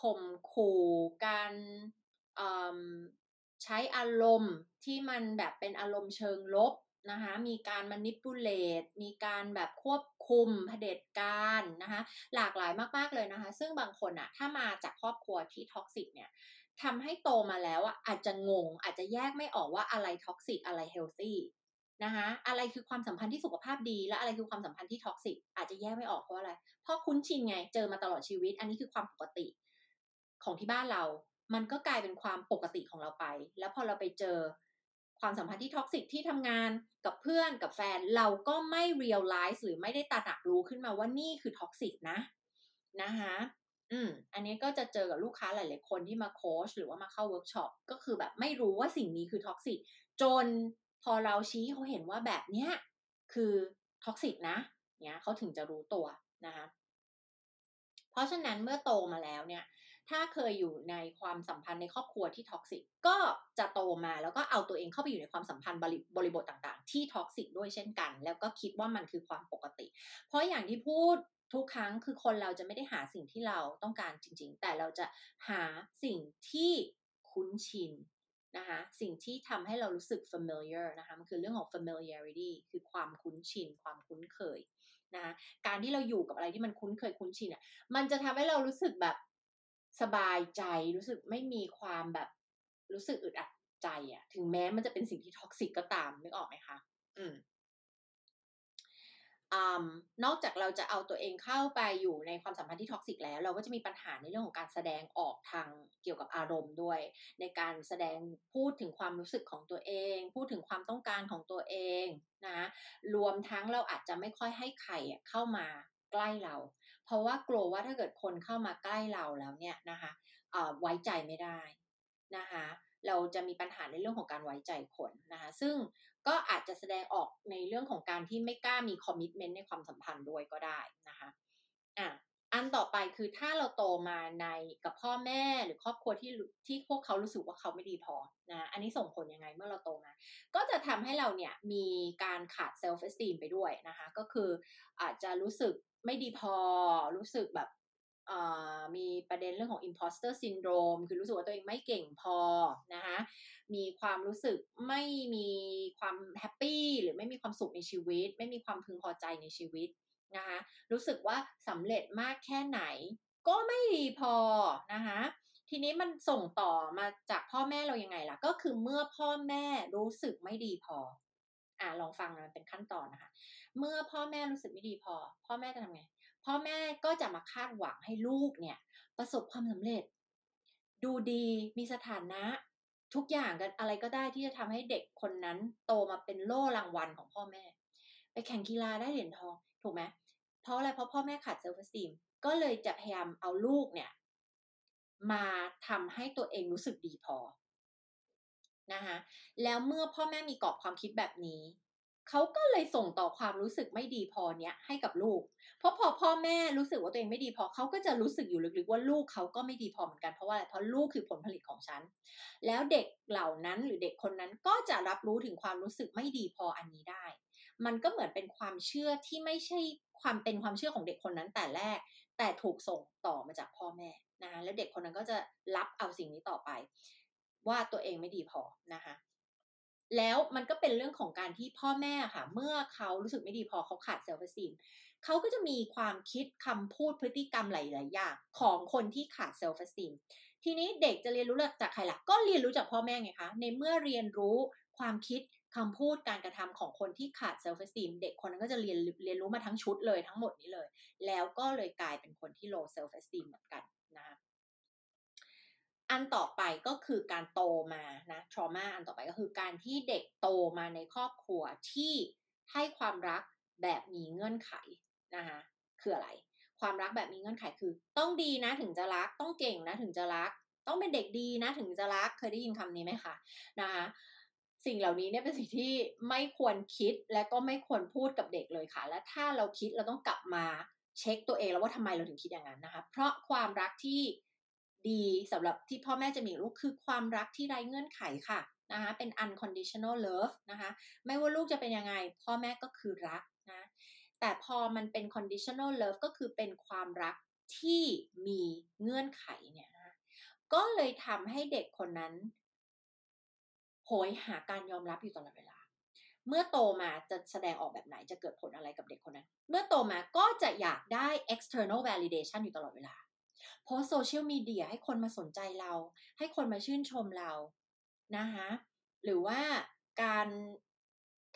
ข่มขู่การใช้อารมณ์ที่มันแบบเป็นอารมณ์เชิงลบนะคะ มีการ manipulate มีการแบบควบคุมเผด็จการนะคะ หลากหลายมาก ๆ เลยนะคะ ซึ่งบางคนอะถ้ามาจากครอบครัวที่ toxic เนี่ย ทำให้โตมาแล้วอะอาจจะงง อาจจะแยกไม่ออกว่าอะไร toxic อะไร healthy นะคะอะไรคือความสัมพันธ์ที่สุขภาพดี และอะไรคือความสัมพันธ์ที่ toxic อาจจะแยกไม่ออกเพราะอะไร เพราะคุ้นชินไงเจอมาตลอดชีวิต อันนี้คือความปกติของที่บ้านเรา มันก็กลายเป็นความปกติของเราไป แล้วพอเราไปเจอความสัมพันธ์ที่ toxic ที่ทำงานกับเพื่อนกับแฟนเราก็ไม่ realize หรือไม่ได้ตระหนักรู้ขึ้นมาว่านี่คือ toxic นะนะคะ อืม อันนี้ก็จะเจอกับลูกค้าหลาย ๆ คนที่มาโค้ชหรือว่ามาเข้าเวิร์กช็อปก็คือแบบไม่รู้ว่าสิ่งนี้คือ toxic จนพอเราชี้เขาเห็นว่าแบบเนี้ยคือ toxic นะเนี้ยเขาถึงจะรู้ตัวนะคะเพราะฉะนั้นเมื่อโตมาแล้วเนี่ย ถ้าเคยอยู่ในความสัมพันธ์ในครอบครัวที่ toxic ก็จะโตมาแล้วก็เอาตัวเองเข้าไปอยู่ในความสัมพันธ์บริบทต่าง ๆ ที่ toxic ด้วยเช่นกัน แล้วก็คิดว่ามันคือความปกติ เพราะอย่างที่พูด ทุกครั้งคือคนเราจะไม่ได้หาสิ่งที่เราต้องการจริง ๆ แต่เราจะหาสิ่งที่คุ้นชินนะคะสิ่งที่ทำให้เรารู้สึก familiar นะคะมันคือเรื่องของ familiarity คือความคุ้นชิน ความคุ้นเคยนะคะการที่เราอยู่กับอะไรที่มันคุ้นเคยคุ้นชินอะมันจะทำให้เรารู้สึกแบบสบายใจรู้สึกไม่มีความแบบรู้สึกอึดอัดใจอะถึงแม้มันจะเป็นสิ่งที่ท็อกซิกก็ตามนึกออกไหมคะอืม นอกจากเราจะเอาตัวเองเข้าไปอยู่ในความสัมพันธ์ที่ toxic แล้ว เราก็จะมีปัญหาในเรื่องของการแสดงออกทางเกี่ยวกับอารมณ์ด้วย ในการแสดงพูดถึงความรู้สึกของตัวเอง พูดถึงความต้องการของตัวเองนะรวมทั้งเราอาจจะไม่ค่อยให้ใครเข้ามาใกล้เรา เพราะว่ากลัวว่าถ้าเกิดคนเข้ามาใกล้เราแล้วเนี่ยนะคะไว้ใจไม่ได้นะคะเราจะมีปัญหาในเรื่องของการไว้ใจคนนะคะ ซึ่ง ก็อาจจะแสดงออกในเรื่องของการที่ไม่กล้ามี commitment ในความสัมพันธ์ด้วยก็ได้นะคะอะอันต่อไปคือถ้าเราโตมาในกับพ่อแม่หรือครอบครัวที่ที่พวกเขารู้สึกว่าเขาไม่ดีพอนะอันนี้ส่งผลยังไงเมื่อเราโตมา ก็จะทำให้เราเนี่ยมีการขาด self-esteem ไปด้วยนะคะ ก็คืออาจจะรู้สึกไม่ดีพอรู้สึกแบบมีประเด็นเรื่องของ imposter syndrome คือรู้สึกว่าตัวเองไม่เก่งพอนะคะ มีความรู้สึกไม่มีความแฮปปี้หรือไม่มีความสุขในชีวิต ไม่มีความพึงพอใจในชีวิตนะคะรู้สึกว่าสำเร็จมากแค่ไหน ก็ไม่ดีพอนะคะทีนี้มันส่งต่อมาจากพ่อแม่เรายังไงล่ะ ก็คือเมื่อพ่อแม่รู้สึกไม่ดีพออ่าลองฟังมันเป็นขั้นตอนนะคะ เมื่อพ่อแม่รู้สึกไม่ดีพอ พ่อแม่จะทำไง พ่อแม่ก็จะมาคาดหวังให้ลูกเนี่ย ประสบความสำเร็จ ดูดีมีสถานะ ทุกอย่างกันอะไรก็ได้ที่จะทำให้เด็กคนนั้นโตมาเป็นโล่รางวัลของพ่อแม่ ไปแข่งกีฬาได้เหรียญทองถูกไหมเพราะอะไรเพราะพ่อแม่ขาด self-esteem ก็เลยจะพยายามเอาลูกเนี่ย มาทำให้ตัวเองรู้สึกดีพอนะคะแล้วเมื่อพ่อแม่มีกรอบความคิดแบบนี้ เขาก็เลยส่งต่อความรู้สึกไม่ดีพอเนี้ยให้กับลูก เพราะพอพ่อแม่รู้สึกว่าตัวเองไม่ดีพอเขาก็จะรู้สึกอยู่ลึกๆว่าลูกเขาก็ไม่ดีพอเหมือนกันเพราะว่าอะไรเพราะลูกคือผลผลิตของฉัน แล้วเด็กเหล่านั้นหรือเด็กคนนั้นก็จะรับรู้ถึงความรู้สึกไม่ดีพออันนี้ได้ มันก็เหมือนเป็นความเชื่อที่ไม่ใช่ความเป็นความเชื่อของเด็กคนนั้นแต่แรก แต่ถูกส่งต่อมาจากพ่อแม่นะคะแล้วเด็กคนนั้นก็จะรับเอาสิ่งนี้ต่อไป ว่าตัวเองไม่ดีพอนะคะ แล้วมันก็เป็นเรื่องของการที่พ่อแม่ค่ะ เมื่อเขารู้สึกไม่ดีพอเขาขาด self-esteem เขาก็จะมีความคิดคำพูดพฤติกรรมหลาย ๆ อย่างของคนที่ขาด self-esteem ทีนี้เด็กจะเรียนรู้จากใครล่ะ ก็เรียนรู้จากพ่อแม่ไงคะ ในเมื่อเรียนรู้ความคิดคำพูดการกระทำของคนที่ขาด self-esteem เด็กคนนั้นก็จะเรียนเรียนรู้มาทั้งชุดเลยทั้งหมดนี้เลย แล้วก็เลยกลายเป็นคนที่ low self esteem เหมือนกันนะคะ อันต่อไปก็คือการโตมานะ trauma อันต่อไปก็คือการที่เด็กโตมาในครอบครัวที่ให้ความรักแบบมีเงื่อนไขนะคะคืออะไร ความรักแบบมีเงื่อนไขคือ ต้องดีนะถึงจะรักต้องเก่งนะถึงจะรัก ต้องเป็นเด็กดีนะถึงจะรักเคยได้ยินคำนี้ไหมคะนะคะสิ่งเหล่านี้เนี่ยเป็นสิ่งที่ไม่ควรคิดและก็ไม่ควรพูดกับเด็กเลยค่ะ และถ้าเราคิดเราต้องกลับมาเช็คตัวเองแล้วว่าทำไมเราถึงคิดอย่างนั้นนะคะ เพราะความรักที่ ดีสำหรับที่พ่อแม่จะมีลูกคือความรักที่ไร้เงื่อนไขค่ะนะคะเป็น unconditional love นะคะไม่ว่าลูกจะเป็นยังไง พ่อแม่ก็คือรักนะแต่พอมันเป็น conditional love ก็คือเป็นความรักที่มีเงื่อนไขเนี่ยนะก็เลยทำให้เด็กคนนั้นโหยหาการยอมรับอยู่ตลอดเวลา เมื่อโตมาจะแสดงออกแบบไหนจะเกิดผลอะไรกับเด็กคนนั้น เมื่อโตมาก็จะอยากได้ external validation อยู่ตลอดเวลา โพสโซเชียลมีเดียให้คนมาสนใจเรา ให้คนมาชื่นชมเรานะคะหรือว่าการ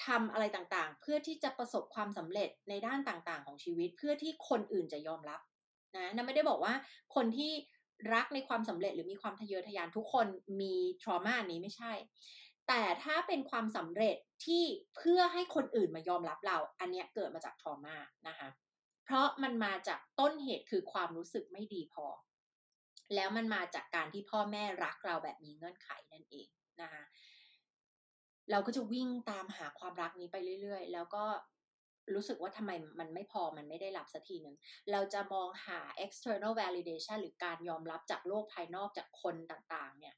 ทำอะไรต่างๆ เพื่อที่จะประสบความสำเร็จในด้านต่างๆ ของชีวิต เพื่อที่คนอื่นจะยอมรับนะนั่นไม่ได้บอกว่าคนที่รักในความสำเร็จหรือมีความทะเยอทะยานทุกคนมีทรมานนี้ไม่ใช่ แต่ถ้าเป็นความสำเร็จที่เพื่อให้คนอื่นมายอมรับเรา อันนี้เกิดมาจากทรมานะคะ เพราะมันมาจากต้นเหตุคือความรู้สึกไม่ดีพอ แล้วมันมาจากการที่พ่อแม่รักเราแบบมีเงื่อนไขนั่นเองนะคะเราก็จะวิ่งตามหาความรักนี้ไปเรื่อย ๆ แล้วก็รู้สึกว่าทำไมมันไม่พอมันไม่ได้รับสักทีหนึ่ง เราจะมองหา external validation หรือการยอมรับจากโลกภายนอกจากคนต่างๆ เนี่ย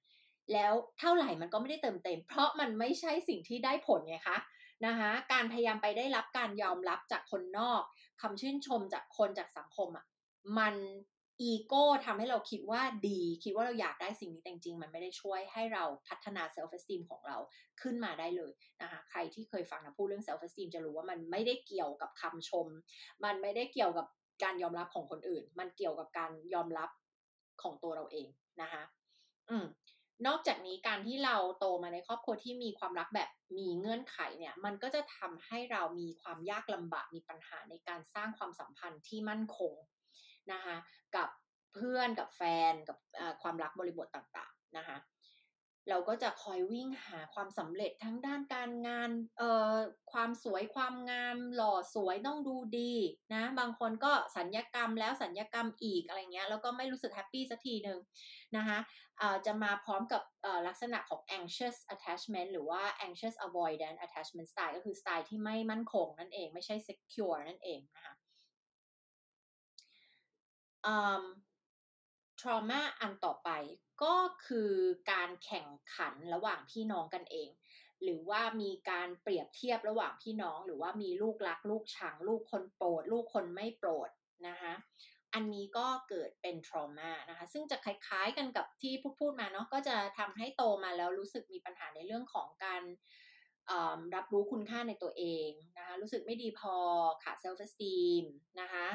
แล้วเท่าไหร่มันก็ไม่ได้เติมเต็ม เพราะมันไม่ใช่สิ่งที่ได้ผลไงคะนะคะ การพยายามไปได้รับการยอมรับจากคนนอก คำชื่นชมจากคนจากสังคมอะมันอีโก้ทำให้เราคิดว่าดี คิดว่าเราอยากได้สิ่งนี้แต่จริงมันไม่ได้ช่วยให้เราพัฒนา self-esteem ของเราขึ้นมาได้เลยนะคะใครที่เคยฟังนะพูดเรื่อง self-esteem จะรู้ว่ามันไม่ได้เกี่ยวกับคำชม มันไม่ได้เกี่ยวกับการยอมรับของคนอื่น มันเกี่ยวกับการยอมรับของตัวเราเองนะคะอืม นอกจากนี้การที่เราโตมาในครอบครัวที่มีความรักแบบมีเงื่อนไขเนี่ย มันก็จะทำให้เรามีความยากลำบากมีปัญหาในการสร้างความสัมพันธ์ที่มั่นคงนะคะกับเพื่อนกับแฟนกับความรักบริบทต่างๆนะคะ เราก็จะคอยวิ่งหาความสำเร็จทั้งด้านการงานเอ่อความสวยความงาม หล่อสวยต้องดูดีนะบางคนก็สัญญกรรมแล้วสัญญกรรมอีกอะไรเงี้ยแล้วก็ไม่รู้สึกแฮปปี้สักทีหนึ่งนะคะจะมาพร้อมกับลักษณะของ anxious attachment หรือว่า anxious avoidant attachment style ก็คือสไตล์ที่ไม่มั่นคงนั่นเองไม่ใช่ secure นั่นเองนะคะ trauma อันต่อไป ก็คือการแข่งขันระหว่างพี่น้องกันเอง หรือว่ามีการเปรียบเทียบระหว่างพี่น้อง หรือว่ามีลูกรักลูกชัง ลูกคนโปรด ลูกคนไม่โปรดนะคะอันนี้ก็เกิดเป็น trauma นะคะ ซึ่งจะคล้ายๆกันกับที่พูดพูดมาเนาะก็จะทำให้โตมาแล้วรู้สึกมีปัญหาในเรื่องของการรับรู้คุณค่าในตัวเองนะคะรู้สึกไม่ดีพอขาด self esteem นะคะ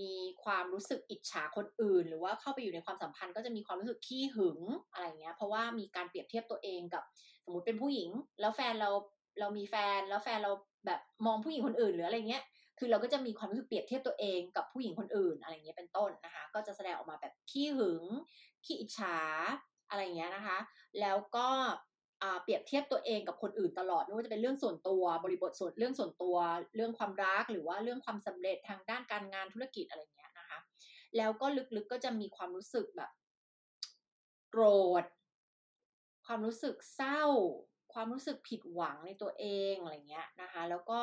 มีความรู้สึกอิจฉาคนอื่น หรือว่าเข้าไปอยู่ในความสัมพันธ์ก็จะมีความรู้สึกขี้หึงอะไรเงี้ย เพราะว่ามีการเปรียบเทียบตัวเองกับ สมมติเป็นผู้หญิง แล้วแฟนเราเรามีแฟนแล้วแฟนเราแบบมองผู้หญิงคนอื่นหรืออะไรเงี้ย คือเราก็จะมีความรู้สึกเปรียบเทียบตัวเองกับผู้หญิงคนอื่นอะไรเงี้ยเป็นต้นนะคะ ก็จะแสดงออกมาแบบขี้หึงขี้อิจฉาอะไรเงี้ยนะคะ แล้วก็ เปรียบเทียบตัวเองกับคนอื่นตลอดไม่ว่าจะเป็นเรื่องส่วนตัวบริบทส่วนเรื่องส่วนตัว เรื่องความรักหรือว่าเรื่องความสำเร็จทางด้านการงานธุรกิจอะไรเงี้ยนะคะ แล้วก็ลึกๆก็จะมีความรู้สึกแบบ โกรธ ความรู้สึกเศร้า ความรู้สึกผิดหวังในตัวเองอะไรเงี้ยนะคะ แล้วก็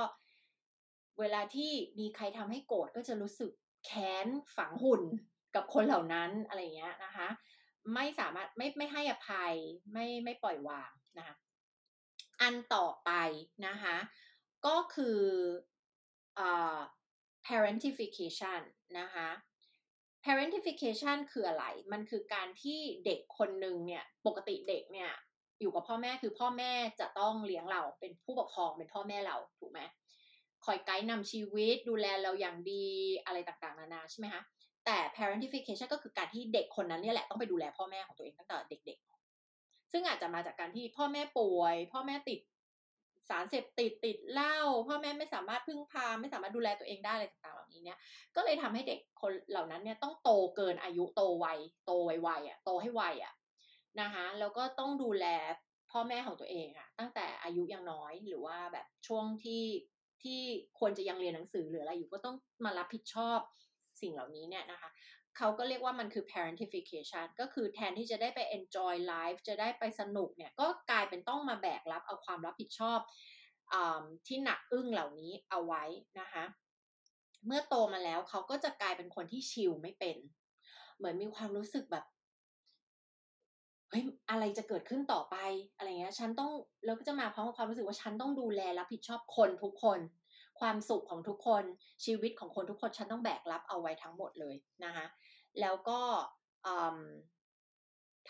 เวลาที่มีใครทำให้โกรธก็จะรู้สึกแค้นฝังหุ่นกับคนเหล่านั้นอะไรเงี้ยนะคะ ไม่สามารถไม่ไม่ให้อภัยไม่ไม่ปล่อยวาง นะอันต่อไปนะคะก็คือ parentification นะคะ parentification คืออะไร มันคือการที่เด็กคนหนึ่งเนี่ย ปกติเด็กเนี่ย อยู่กับพ่อแม่คือพ่อแม่จะต้องเลี้ยงเราเป็นผู้ปกครองเป็นพ่อแม่เราถูกไหมคอยไกด์นำชีวิตดูแลเราอย่างดีอะไรต่างๆ นานาใช่ไหมคะแต่ parentification ก็คือการที่เด็กคนนั้นเนี่ยแหละต้องไปดูแลพ่อแม่ของตัวเองตั้งแต่เด็กๆ ซึ่งอาจจะมาจากการที่พ่อแม่ป่วย พ่อแม่ติดสารเสพติดติดเหล้าพ่อแม่ไม่สามารถพึ่งพาไม่สามารถดูแลตัวเองได้อะไรต่างๆเหล่านี้เนี่ยก็เลยทำให้เด็กคนเหล่านั้นเนี่ยต้องโตเกินอายุโตไวโตไวๆอะโตให้ไวอะนะคะแล้วก็ต้องดูแลพ่อแม่ของตัวเองอะ ตั้งแต่อายุยังน้อยหรือว่าแบบช่วงที่ที่ควรจะยังเรียนหนังสือหรืออะไรอยู่ก็ต้องมารับผิดชอบสิ่งเหล่านี้เนี่ยนะคะ เขาก็เรียกว่ามันคือ parentification ก็คือแทนที่จะได้ไป enjoy life จะได้ไปสนุกเนี่ย ก็กลายเป็นต้องมาแบกรับเอาความรับผิดชอบอที่หนักอึ้งเหล่านี้เอาไว้นะคะ เมื่อโตมาแล้วเขาก็จะกลายเป็นคนที่ชิลไม่เป็น เหมือนมีความรู้สึกแบบเฮ้ยอะไรจะเกิดขึ้นต่อไปอะไรเงี้ย ฉันต้องแล้วก็จะมาพร้อมกับความรู้สึกว่าฉันต้องดูแลรับผิดชอบคนทุกคน ความสุขของทุกคนชีวิตของคนทุกคนฉันต้องแบกรับเอาไว้ทั้งหมดเลยนะคะแล้วก็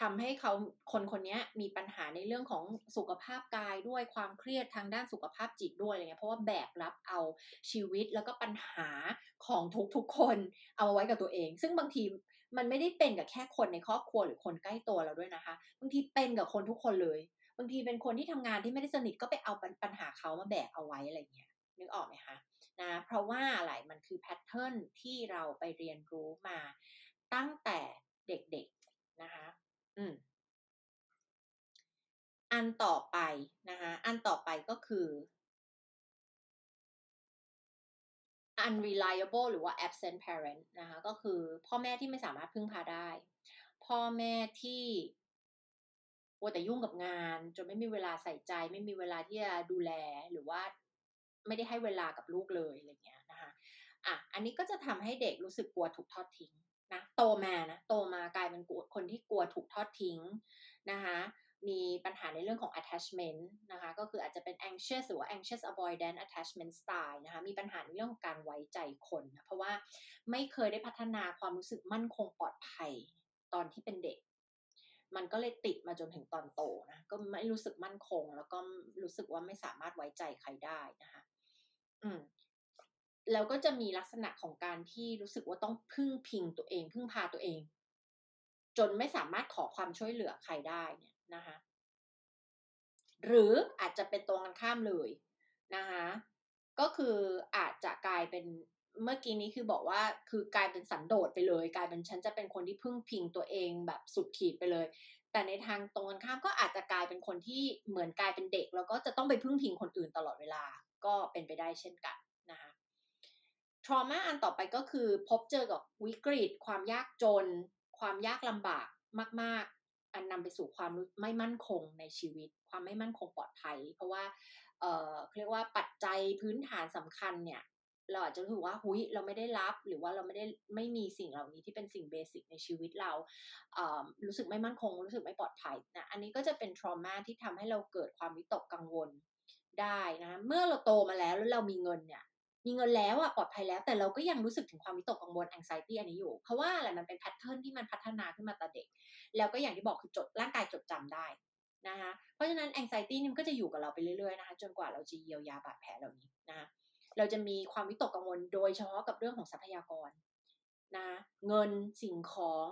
ทำให้เขาคนคนนี้มีปัญหาในเรื่องของสุขภาพกายด้วยความเครียดทางด้านสุขภาพจิตด้วยอะไรเงี้ยเพราะว่าแบกรับเอาชีวิตแล้วก็ปัญหาของทุกๆคนเอาไว้กับตัวเอง ซึ่งบางทีมันไม่ได้เป็นกับแค่คนในครอบครัวหรือคนใกล้ตัวเราด้วยนะคะบางทีเป็นกับคนทุกคนเลย บางทีเป็นคนที่ทำงานที่ไม่ได้สนิทก็ไปเอาปัญหาเขามาแบกเอาไว้อะไรเงี้ย นึกออกไหมคะนะเพราะว่าอะไรมันคือแพทเทิร์นที่เราไปเรียนรู้มาตั้งแต่เด็กๆนะคะอืมอันต่อไปนะคะอันต่อไปก็คือ unreliable หรือว่า absent parent นะคะก็คือพ่อแม่ที่ไม่สามารถพึ่งพาได้ พ่อแม่ที่วัวแต่ยุ่งกับงาน จนไม่มีเวลาใส่ใจ ไม่มีเวลาที่จะดูแลหรือว่า ไม่ได้ให้เวลากับลูกเลยอะไรเงี้ยนะคะอะอันนี้ก็จะทำให้เด็กรู้สึกกลัวถูกทอดทิ้งนะโตมานะโตมากลายเป็นคนที่กลัวถูกทอดทิ้งนะคะมีปัญหาในเรื่องของ attachment นะคะก็คืออาจจะเป็น anxious หรือว่า anxious avoidance attachment style นะคะมีปัญหาในเรื่องของการไว้ใจคนนะเพราะว่าไม่เคยได้พัฒนาความรู้สึกมั่นคงปลอดภัยตอนที่เป็นเด็ก มันก็เลยติดมาจนถึงตอนโตนะก็ไม่รู้สึกมั่นคง แล้วก็รู้สึกว่าไม่สามารถไว้ใจใครได้นะคะ อืมแล้วก็จะมีลักษณะของการที่รู้สึกว่าต้องพึ่งพิงตัวเอง พึ่งพาตัวเอง จนไม่สามารถขอความช่วยเหลือใครได้เนี่ยนะคะหรืออาจจะเป็นตรงกันข้ามเลยนะคะก็คืออาจจะกลายเป็นเมื่อกี้นี้คือบอกว่าคือกลายเป็นสันโดษไปเลย กลายเป็นฉันจะเป็นคนที่พึ่งพิงตัวเองแบบสุดขีดไปเลย แต่ในทางตรงกันข้ามก็อาจจะกลายเป็นคนที่เหมือนกลายเป็นเด็ก แล้วก็จะต้องไปพึ่งพิงคนอื่นตลอดเวลา ก็เป็นไปได้เช่นกันนะคะ trauma อันต่อไปก็คือพบเจอกับวิกฤต ความยากจน ความยากลำบากมาก ๆ อันนำไปสู่ความไม่มั่นคงในชีวิต ความไม่มั่นคงปลอดภัย เพราะว่าเออเรียกว่าปัจจัยพื้นฐานสำคัญเนี่ยเราอาจจะรู้ว่าหุยเราไม่ได้รับหรือว่าเราไม่ได้ไม่มีสิ่งเหล่านี้ที่เป็นสิ่งเบสิกในชีวิตเราเรู้สึกไม่มั่นคง รู้สึกไม่ปลอดภัยนะอันนี้ก็จะเป็น trauma ที่ทำให้เราเกิดความวิตกกังวล ได้นะ เมื่อเราโตมาแล้วแล้วเรามีเงินเนี่ยมีเงินแล้วอะปลอดภัยแล้ว แต่เราก็ยังรู้สึกถึงความวิตกกังวล anxiety อันนี้อยู่ เพราะว่าอะไรมันเป็นแพทเทิร์นที่มันพัฒนาขึ้นมาแต่เด็ก แล้วก็อย่างที่บอกคือจดร่างกายจดจำได้นะคะเพราะฉะนั้น anxiety นี่มันก็จะอยู่กับเราไปเรื่อยๆนะคะจนกว่าเราจะเยียวยาบาดแผลเหล่านี้นะคะเราจะมีความวิตกกังวลโดยเฉพาะกับเรื่องของทรัพยากรนะเงินสิ่งของ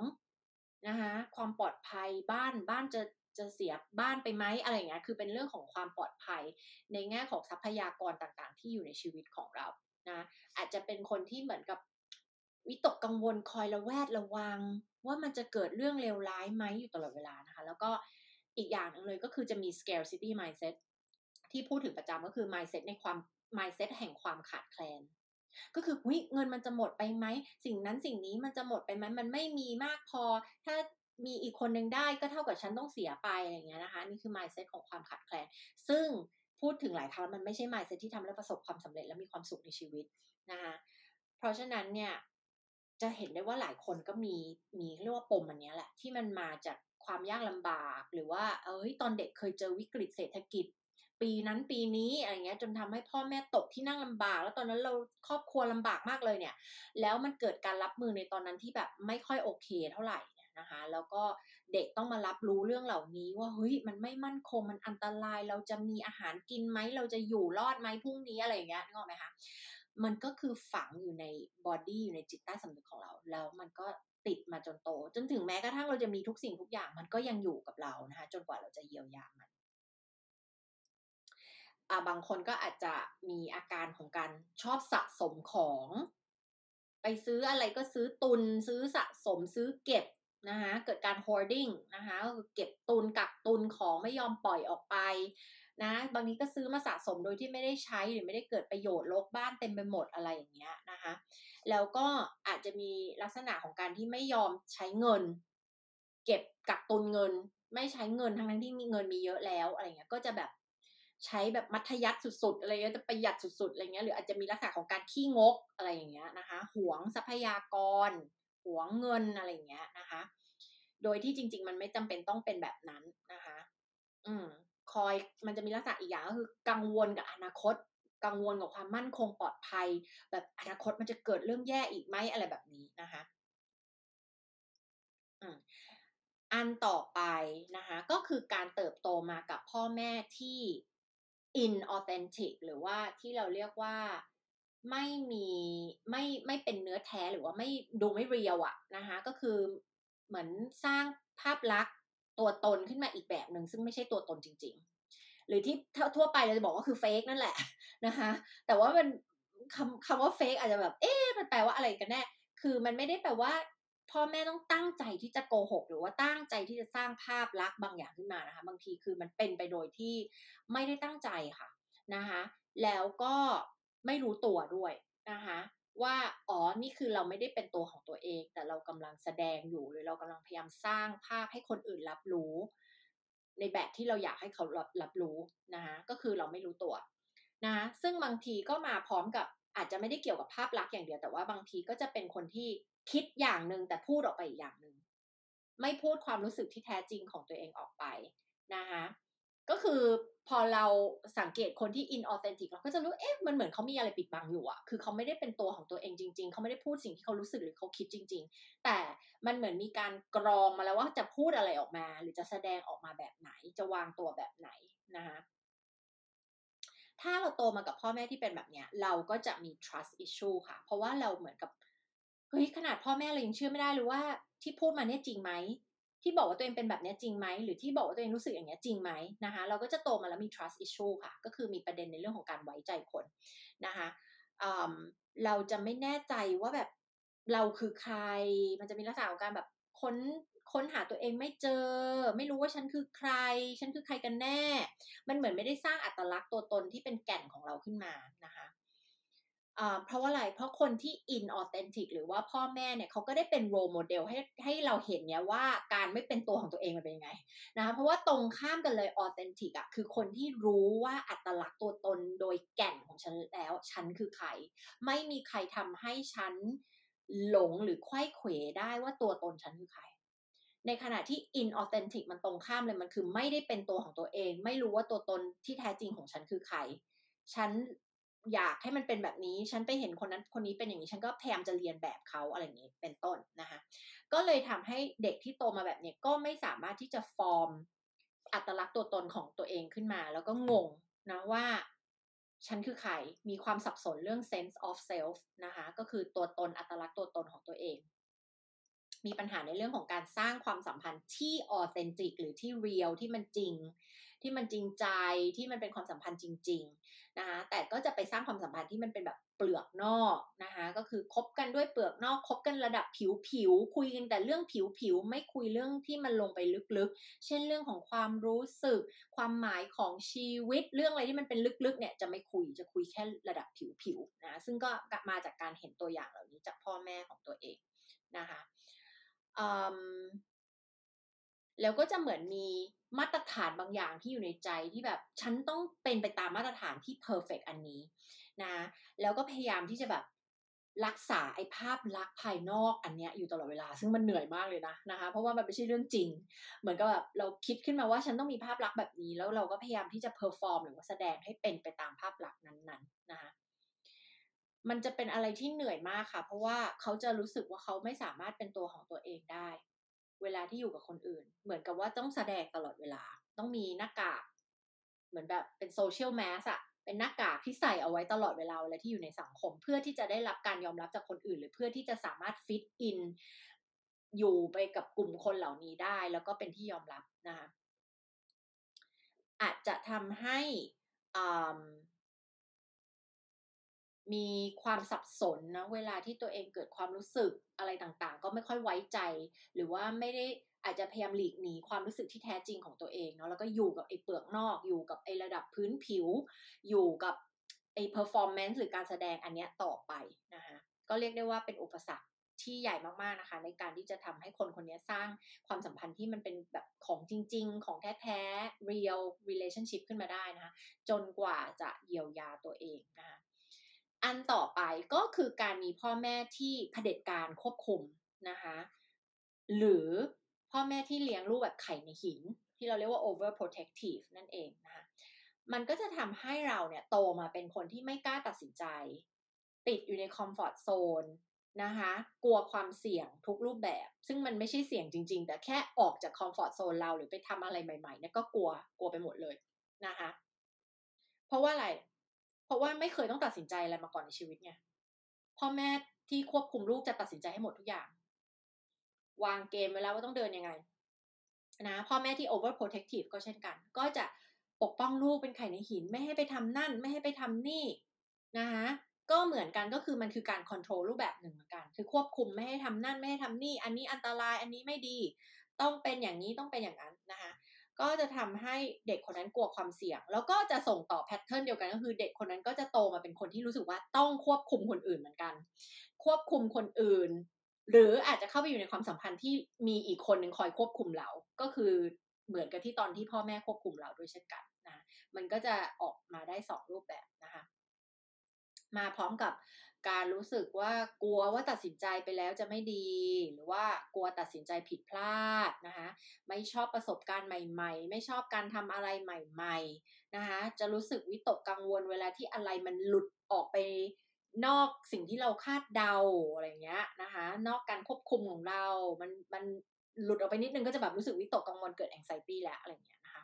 นะคะความปลอดภัยบ้านบ้านจะ จะเสียบ้านไปไหมอะไรเงี้ย คือเป็นเรื่องของความปลอดภัย ในแง่ของทรัพยากรต่างๆ ที่อยู่ในชีวิตของเรา นะ อาจจะเป็นคนที่เหมือนกับวิตกกังวลคอยระแวดระวัง ว่ามันจะเกิดเรื่องเลวร้ายไหมอยู่ตลอดเวลานะคะ แล้วก็อีกอย่างหนึ่งเลยก็คือจะมี scarcity mindset ที่พูดถึงประจำก็คือ mindset ในความ mindset แห่งความขาดแคลน ก็คือเงินมันจะหมดไปไหม สิ่งนั้นสิ่งนี้มันจะหมดไปไหมมันไม่มีมากพอ ถ้า มีอีกคนนึงได้ก็เท่ากับฉันต้องเสียไปอะไรเงี้ยนะคะ นี่คือ mindset ของความขาดแคลน ซึ่งพูดถึงหลายครั้งมันไม่ใช่ mindset ที่ทำให้วประสบความสำเร็จและมีความสุขในชีวิตนะคะเพราะฉะนั้นเนี่ยจะเห็นได้ว่าหลายคนก็มีมีเรียกว่าปมอันนี้แหละ ที่มันมาจากความยากลำบาก หรือว่าเอ้ยตอนเด็กเคยเจอวิกฤตเศรษฐกิจ ปีนั้นปีนี้อะไรเงี้ยจนทำให้พ่อแม่ตกที่นั่งลำบาก แล้วตอนนั้นเราครอบครัวลำบากมากเลยเนี่ย แล้วมันเกิดการรับมือในตอนนั้นที่แบบไม่ค่อยโอเคเท่าไหร่ นะคะ แล้วก็เด็กต้องมารับรู้เรื่องเหล่านี้ว่าเฮ้ยมันไม่มั่นคงมันอันตรายเราจะมีอาหารกินไหมเราจะอยู่รอดไหมพรุ่งนี้อะไรอย่างเงี้ยนึกออกไหมคะมันก็คือฝังอยู่ในบอดี้อยู่ในจิตใต้สำนึกของเรา แล้วมันก็ติดมาจนโต จนถึงแม้กระทั่งเราจะมีทุกสิ่งทุกอย่าง มันก็ยังอยู่กับเรานะคะ จนกว่าเราจะเยียวยามันบางคนก็อาจจะมีอาการของการชอบสะสมของ ไปซื้ออะไรก็ซื้อตุน ซื้อสะสมซื้อเก็บ นะคะเกิดการ hoarding นะคะก็คือเก็บตุนกักตุนของไม่ยอมปล่อยออกไปนะบางทีก็ซื้อมาสะสมโดยที่ไม่ได้ใช้หรือไม่ได้เกิดประโยชน์ลกบ้านเต็มไปหมดอะไรอย่างเงี้ยนะคะแล้วก็อาจจะมีลักษณะของการที่ไม่ยอมใช้เงิน เก็บกักตุนเงิน ไม่ใช้เงินทั้งนั้นที่มีเงินมีเยอะแล้วอะไรเงี้ยก็จะแบบใช้แบบมัธยัติสุดๆอะไรเงี้ยจะประหยัดสุดๆอะไรเงี้ยหรืออาจจะมีลักษณะของการขี้งกอะไรอย่างเงี้ยนะคะหวงทรัพยากร หวงเงินอะไรเงี้ยนะคะ โดยที่จริง ๆ มันไม่จำเป็นต้องเป็นแบบนั้นนะคะ อืมคอยมันจะมีลักษณะอีกอย่างก็คือ กังวลกับอนาคต กังวลกับความมั่นคงปลอดภัย แบบอนาคตมันจะเกิดเรื่องแย่อีกไหมอะไรแบบนี้นะคะอือันต่อไปนะคะก็คือการเติบโตมากับพ่อแม่ที่ inauthentic หรือว่าที่เราเรียกว่า ไม่มีไม่ไม่เป็นเนื้อแท้หรือว่าไม่ดูไม่เรียวอะนะคะก็คือเหมือนสร้างภาพลักษณ์ตัวตนขึ้นมาอีกแบบหนึ่งซึ่งไม่ใช่ตัวตนจริง ๆ หรือที่ทั่วไปเราจะบอกว่าคือเฟกนั่นแหละนะคะแต่ว่ามันคำคำว่าเฟกอาจจะแบบเอ๊ะมันแปลว่าอะไรกันแน่คือมันไม่ได้แปลว่าพ่อแม่ต้องตั้งใจที่จะโกหก หรือว่าตั้งใจที่จะสร้างภาพลักษณ์บางอย่างขึ้นมานะคะบางทีคือมันเป็นไปโดยที่ไม่ได้ตั้งใจค่ะนะคะแล้วก็ ไม่รู้ตัวด้วยนะคะว่าอ๋อนี่คือเราไม่ได้เป็นตัวของตัวเอง แต่เรากำลังแสดงอยู่หรือเรากำลังพยายามสร้างภาพให้คนอื่นรับรู้ ในแบบที่เราอยากให้เขารับรับรู้นะคะก็คือเราไม่รู้ตัวนะซึ่งบางทีก็มาพร้อมกับอาจจะไม่ได้เกี่ยวกับภาพลักษณ์อย่างเดียวแต่ว่าบางทีก็จะเป็นคนที่คิดอย่างหนึ่งแต่พูดออกไปอีกอย่างหนึ่งไม่พูดความรู้สึกที่แท้จริงของตัวเองออกไปนะคะ ก็คือพอเราสังเกตคนที่ inauthentic เราก็จะรู้เอ๊ะมันเหมือนเขามีอะไรปิดบังอยู่อะคือเขาไม่ได้เป็นตัวของตัวเองจริง ๆ เขาไม่ได้พูดสิ่งที่เขารู้สึกหรือเขาคิดจริง ๆ แต่มันเหมือนมีการกรองมาแล้วว่าจะพูดอะไรออกมา หรือจะแสดงออกมาแบบไหน จะวางตัวแบบไหนนะคะถ้าเราโตมากับพ่อแม่ที่เป็นแบบเนี้ย เราก็จะมี trust issue ค่ะ เพราะว่าเราเหมือนกับเฮ้ยขนาดพ่อแม่เรายังเชื่อไม่ได้เลยว่าที่พูดมาเนี่ยจริงไหม ที่บอกว่าตัวเองเป็นแบบนี้จริงไหมหรือที่บอกว่าตัวเองรู้สึกอย่างนี้จริงไหมนะคะเราก็จะโตมาแล้วมี trust issue ค่ะ ก็คือมีประเด็นในเรื่องของการไว้ใจคนนะคะเราจะไม่แน่ใจว่าแบบเราคือใคร มันจะมีลักษณะของการแบบค้นค้นหาตัวเองไม่เจอ ไม่รู้ว่าฉันคือใคร ฉันคือใครกันแน่ มันเหมือนไม่ได้สร้างอัตลักษณ์ตัวตนที่เป็นแก่นของเราขึ้นมานะคะ เพราะว่าอะไร เพราะคนที่ inauthentic หรือว่าพ่อแม่เนี่ยเขาก็ได้เป็น role model ให้ให้เราเห็นเนี่ยว่าการไม่เป็นตัวของตัวเองมันเป็นยังไงนะคะเพราะว่าตรงข้ามกันเลย authentic อะคือคนที่รู้ว่าอัตลักษณ์ตัวตนโดยแก่นของฉันแล้ว ฉันคือใคร ไม่มีใครทำให้ฉันหลงหรือควยเขวได้ว่าตัวตนฉันคือใคร ในขณะที่ inauthentic มันตรงข้ามเลยมันคือไม่ได้เป็นตัวของตัวเอง ไม่รู้ว่าตัวตนที่แท้จริงของฉันคือใครฉัน อยากให้มันเป็นแบบนี้ ฉันไปเห็นคนนั้นคนนี้เป็นอย่างนี้ ฉันก็พยายามจะเรียนแบบเขาอะไรอย่างนี้ เป็นต้นนะคะ ก็เลยทำให้เด็กที่โตมาแบบนี้ก็ไม่สามารถที่จะฟอร์มอัตลักษณ์ตัวตนของตัวเองขึ้นมา แล้วก็งงนะว่าฉันคือใคร มีความสับสนเรื่อง sense of self นะคะ ก็คือตัวตนอัตลักษณ์ตัวตนของตัวเอง มีปัญหาในเรื่องของการสร้างความสัมพันธ์ที่ออเทนติกหรือที่เรียลที่มันจริง ที่มันจริงใจที่มันเป็นความสัมพันธ์จริงนะคะแต่ก็จะไปสร้างความสัมพันธ์ที่มันเป็นแบบเปลือกนอกนะคะก็คือคบกันด้วยเปลือกนอกคบกันระดับผิวผิวคุยกันแต่เรื่องผิวผิวไม่คุยเรื่องที่มันลงไปลึกๆ เช่นเรื่องของความรู้สึก ความหมายของชีวิตเรื่องอะไรที่มันเป็นลึกๆเนี่ยจะไม่คุยจะคุยแค่ระดับผิวผิวนะซึ่งก็มาจากการเห็นตัวอย่างเหล่านี้จากพ่อแม่ของตัวเองนะคะ แล้วก็จะเหมือนมีมาตรฐานบางอย่างที่อยู่ในใจที่แบบฉันต้องเป็นไปตามมาตรฐานที่เพอร์เฟกอันนี้นะแล้วก็พยายามที่จะแบบรักษาไอ้ภาพลักษณ์ภายนอกอันเนี้ยอยู่ตลอดเวลา ซึ่งมันเหนื่อยมากเลยนะนะคะ เพราะว่ามันไม่ใช่เรื่องจริง เหมือนกับแบบเราคิดขึ้นมาว่าฉันต้องมีภาพลักษณ์แบบนี้ แล้วเราก็พยายามที่จะ perform หรือว่าแสดงให้เป็นไปตามภาพลักษณ์นั้นๆนะคะ มันจะเป็นอะไรที่เหนื่อยมากค่ะ เพราะว่าเขาจะรู้สึกว่าเขาไม่สามารถเป็นตัวของตัวเองได้ เวลาที่อยู่กับคนอื่น เหมือนกับว่าต้องแสดงตลอดเวลา ต้องมีหน้ากาก เหมือนแบบเป็น social mask อะเป็นหน้ากากที่ใส่เอาไว้ตลอดเวลาเวลาที่อยู่ในสังคม เพื่อที่จะได้รับการยอมรับจากคนอื่น หรือเพื่อที่จะสามารถ fit inอยู่ไปกับกลุ่มคนเหล่านี้ได้ แล้วก็เป็นที่ยอมรับนะคะอาจจะทำให้ มีความสับสนนะเวลาที่ตัวเองเกิดความรู้สึกอะไรต่างๆ ก็ไม่ค่อยไว้ใจ หรือว่าไม่ได้อาจจะพยายามหลีกหนีความรู้สึกที่แท้จริงของตัวเองเนาะแล้วก็อยู่กับไอ้เปลือกนอกอยู่กับไอ้ระดับพื้นผิว อยู่กับไอ้ performance หรือการแสดงอันเนี้ยต่อไปนะคะก็เรียกได้ว่าเป็นอุปสรรคที่ใหญ่มากๆนะคะ ในการที่จะทำให้คนคนนี้สร้างความสัมพันธ์ที่มันเป็นแบบของจริง ๆ ของแท้ๆ real relationship ขึ้นมาได้นะคะ จนกว่าจะเยียวยาตัวเองนะคะ อันต่อไปก็คือการมีพ่อแม่ที่เผด็จการควบคุมนะคะหรือพ่อแม่ที่เลี้ยงลูกแบบไข่ในหิน ที่เราเรียกว่า over protective นั่นเองนะคะมันก็จะทำให้เราเนี่ยโตมาเป็นคนที่ไม่กล้าตัดสินใจ ติดอยู่ใน comfort zone นะคะกลัวความเสี่ยงทุกรูปแบบ ซึ่งมันไม่ใช่เสี่ยงจริง ๆ แต่แค่ออกจาก comfort zone เราหรือไปทำอะไรใหม่ๆเนี่ยก็กลัวกลัวไปหมดเลยนะคะเพราะว่าอะไร เพราะว่าไม่เคยต้องตัดสินใจอะไรมาก่อนในชีวิตไงพ่อแม่ที่ควบคุมลูกจะตัดสินใจให้หมดทุกอย่าง วางเกมไว้แล้วว่าต้องเดินยังไง นะพ่อแม่ที่ over protective ก็เช่นกัน ก็จะปกป้องลูกเป็นไข่ในหิน ไม่ให้ไปทำนั่น ไม่ให้ไปทำนี่นะคะก็เหมือนกันก็คือมันคือการ control รูปแบบหนึ่งเหมือนกัน คือควบคุมไม่ให้ทำนั่นไม่ให้ทำนี่ อันนี้อันตรายอันนี้ไม่ดี ต้องเป็นอย่างนี้ต้องเป็นอย่างนั้นนะคะ ก็จะทำให้เด็กคนนั้นกลัวความเสี่ยง แล้วก็จะส่งต่อแพทเทิร์นเดียวกันก็คือเด็กคนนั้นก็จะโตมาเป็นคนที่รู้สึกว่าต้องควบคุมคนอื่นเหมือนกัน ควบคุมคนอื่น หรืออาจจะเข้าไปอยู่ในความสัมพันธ์ที่มีอีกคนหนึ่งคอยควบคุมเรา ก็คือเหมือนกับที่ตอนที่พ่อแม่ควบคุมเราด้วยเช่นกันนะ มันก็จะออกมาได้สองรูปแบบนะคะ มาพร้อมกับ การรู้สึกว่ากลัวว่าตัดสินใจไปแล้วจะไม่ดี หรือว่ากลัวตัดสินใจผิดพลาดนะคะไม่ชอบประสบการณ์ใหม่ ๆ ไม่ชอบการทำอะไรใหม่ ๆนะคะจะรู้สึกวิตกกังวลเวลาที่อะไรมันหลุดออกไปนอกสิ่งที่เราคาดเดาอะไรเงี้ยนะคะนอกการควบคุมของเรา มันมันหลุดออกไปนิดนึงก็จะแบบรู้สึกวิตกกังวลเกิดแองไซตี้แล้วอะไรเงี้ยนะคะ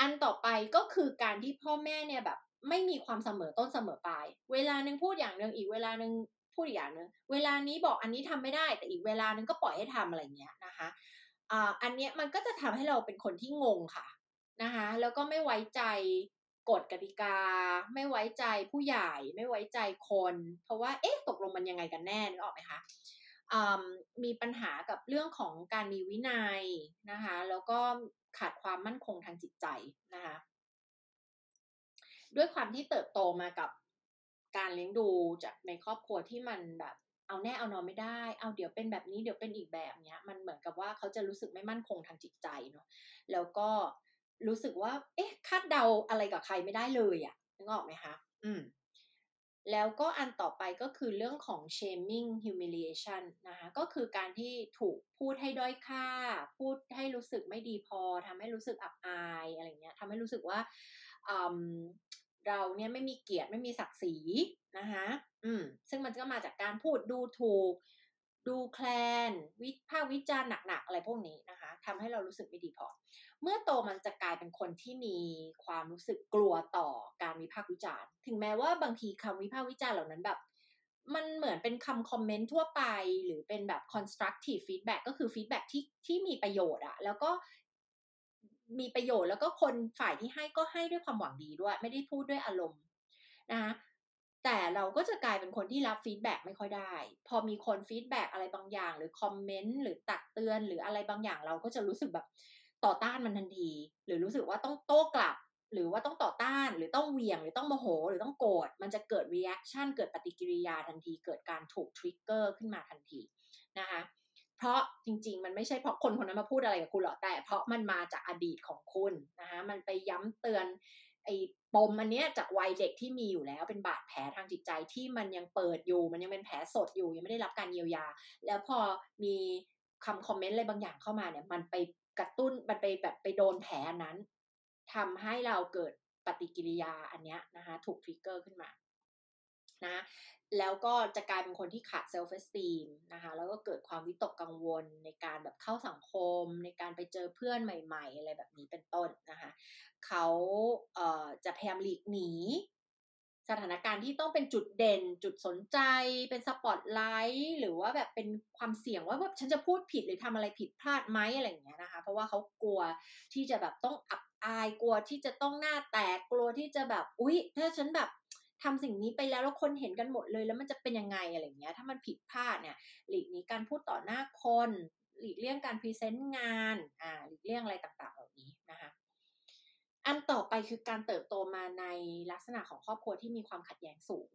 อันต่อไปก็คือการที่พ่อแม่เนี่ยแบบ ไม่มีความเสมอต้นเสมอปลาย เวลานึงพูดอย่างหนึ่งอีกเวลานึงพูดอีกอย่างหนึ่งเวลานี้บอกอันนี้ทำไม่ได้ แต่อีกเวลานึงก็ปล่อยให้ทำอะไรเงี้ยนะคะอ่าอันเนี้ยมันก็จะทำให้เราเป็นคนที่งงค่ะนะคะแล้วก็ไม่ไว้ใจกฎกติกา ไม่ไว้ใจผู้ใหญ่ไม่ไว้ใจคน เพราะว่าเอ๊ะตกลงมันยังไงกันแน่นึกออกไหมคะมีปัญหากับเรื่องของการมีวินัยนะคะแล้วก็ขาดความมั่นคงทางจิตใจนะคะ ด้วยความที่เติบโตมากับการเลี้ยงดูจากในครอบครัวที่มันแบบเอาแน่เอานอนไม่ได้ เอาเดี๋ยวเป็นแบบนี้เดี๋ยวเป็นอีกแบบเนี้ย มันเหมือนกับว่าเขาจะรู้สึกไม่มั่นคงทางจิตใจเนาะ แล้วก็รู้สึกว่า เอ๊ะ คาดเดาอะไรกับใครไม่ได้เลยอะ่ะนึกออกไหมคะ อืม แล้วก็อันต่อไปก็คือเรื่องของ shaming humiliation นะคะ ก็คือการที่ถูกพูดให้ด้อยค่า พูดให้รู้สึกไม่ดีพอ ทำให้รู้สึกอับอายอะไรเงี้ยทำให้รู้สึกว่า เราเนี่ยไม่มีเกียรติไม่มีศักดิ์ศรีนะคะอืมซึ่งมันก็มาจากการพูดดูถูก ดูแคลนวิพากษ์วิจารณ์หนักๆอะไรพวกนี้นะคะทำให้เรารู้สึกไม่ดีพอ เมื่อโตมันจะกลายเป็นคนที่มีความรู้สึกกลัวต่อการวิพากษ์วิจารณ์ ถึงแม้ว่าบางทีคำวิพากษ์วิจารณ์เหล่านั้นแบบมันเหมือนเป็นคำคอมเมนต์ทั่วไป หรือเป็นแบบ constructive feedback ก็คือ feedback ที่ที่มีประโยชน์อะแล้วก็ มีประโยชน์แล้วก็คนฝ่ายที่ให้ก็ให้ด้วยความหวังดีด้วย ไม่ได้พูดด้วยอารมณ์นะคะแต่เราก็จะกลายเป็นคนที่รับ feedback ไม่ค่อยได้ พอมีคน feedback อะไรบางอย่าง หรือ comment หรือตักเตือนหรืออะไรบางอย่างเราก็จะรู้สึกแบบต่อต้านมันทันที หรือรู้สึกว่าต้องโต้กลับ หรือว่าต้องต่อต้าน หรือต้องเหวี่ยง หรือต้องโมโห หรือต้องโกรธมันจะเกิด reaction เกิดปฏิกิริยาทันที เกิดการถูก trigger ขึ้นมาทันทีนะคะ เพราะจริง ๆ มันไม่ใช่เพราะคนคนนั้นมาพูดอะไรกับคุณหรอกแต่ เพราะมันมาจากอดีตของคุณนะคะมันไปย้ำเตือนไอ้ปมอันเนี้ยจากวัยเด็กที่มีอยู่แล้วเป็นบาดแผลทางจิตใจที่มันยังเปิดอยู่ มันยังเป็นแผลสดอยู่ยังไม่ได้รับการเยียวยา แล้วพอมีคำ comment อะไรบางอย่างเข้ามาเนี่ย มันไปกระตุ้นมันไปแบบไปโดนแผลนั้นทำให้เราเกิดปฏิกิริยาอันเนี้ยนะคะถูก trigger ขึ้นมา นะแล้วก็จะกลายเป็นคนที่ขาด self-esteem นะคะแล้วก็เกิดความวิตกกังวลในการแบบเข้าสังคมม ในการไปเจอเพื่อนใหม่ๆ อะไรแบบนี้เป็นต้นนะคะเขาเอ่อจะพยายามหลีกหนีสถานการณ์ที่ต้องเป็นจุดเด่น จุดสนใจ เป็นสปอตไลท์หรือว่าแบบเป็นความเสี่ยงว่าแบบฉันจะพูดผิดหรือทำอะไรผิดพลาดไหมอะไรอย่างเงี้ยนะคะ เพราะว่าเขากลัวที่จะแบบต้องอับอายกลัวที่จะต้องหน้าแตกกลัวที่จะแบบอุ๊ย ถ้าฉันแบบ ทำสิ่งนี้ไปแล้วแล้วคนเห็นกันหมดเลย แล้วมันจะเป็นยังไงอะไรเงี้ย ถ้ามันผิดพลาดเนี่ยหลีกนี้การพูดต่อหน้าคน หลีกเลี่ยงการพรีเซนต์งานอ่าหลีกเลี่ยงอะไรต่างๆเหล่านี้นะคะอันต่อไปคือการเติบโตมาในลักษณะของครอบครัวที่มีความขัดแย้งสูง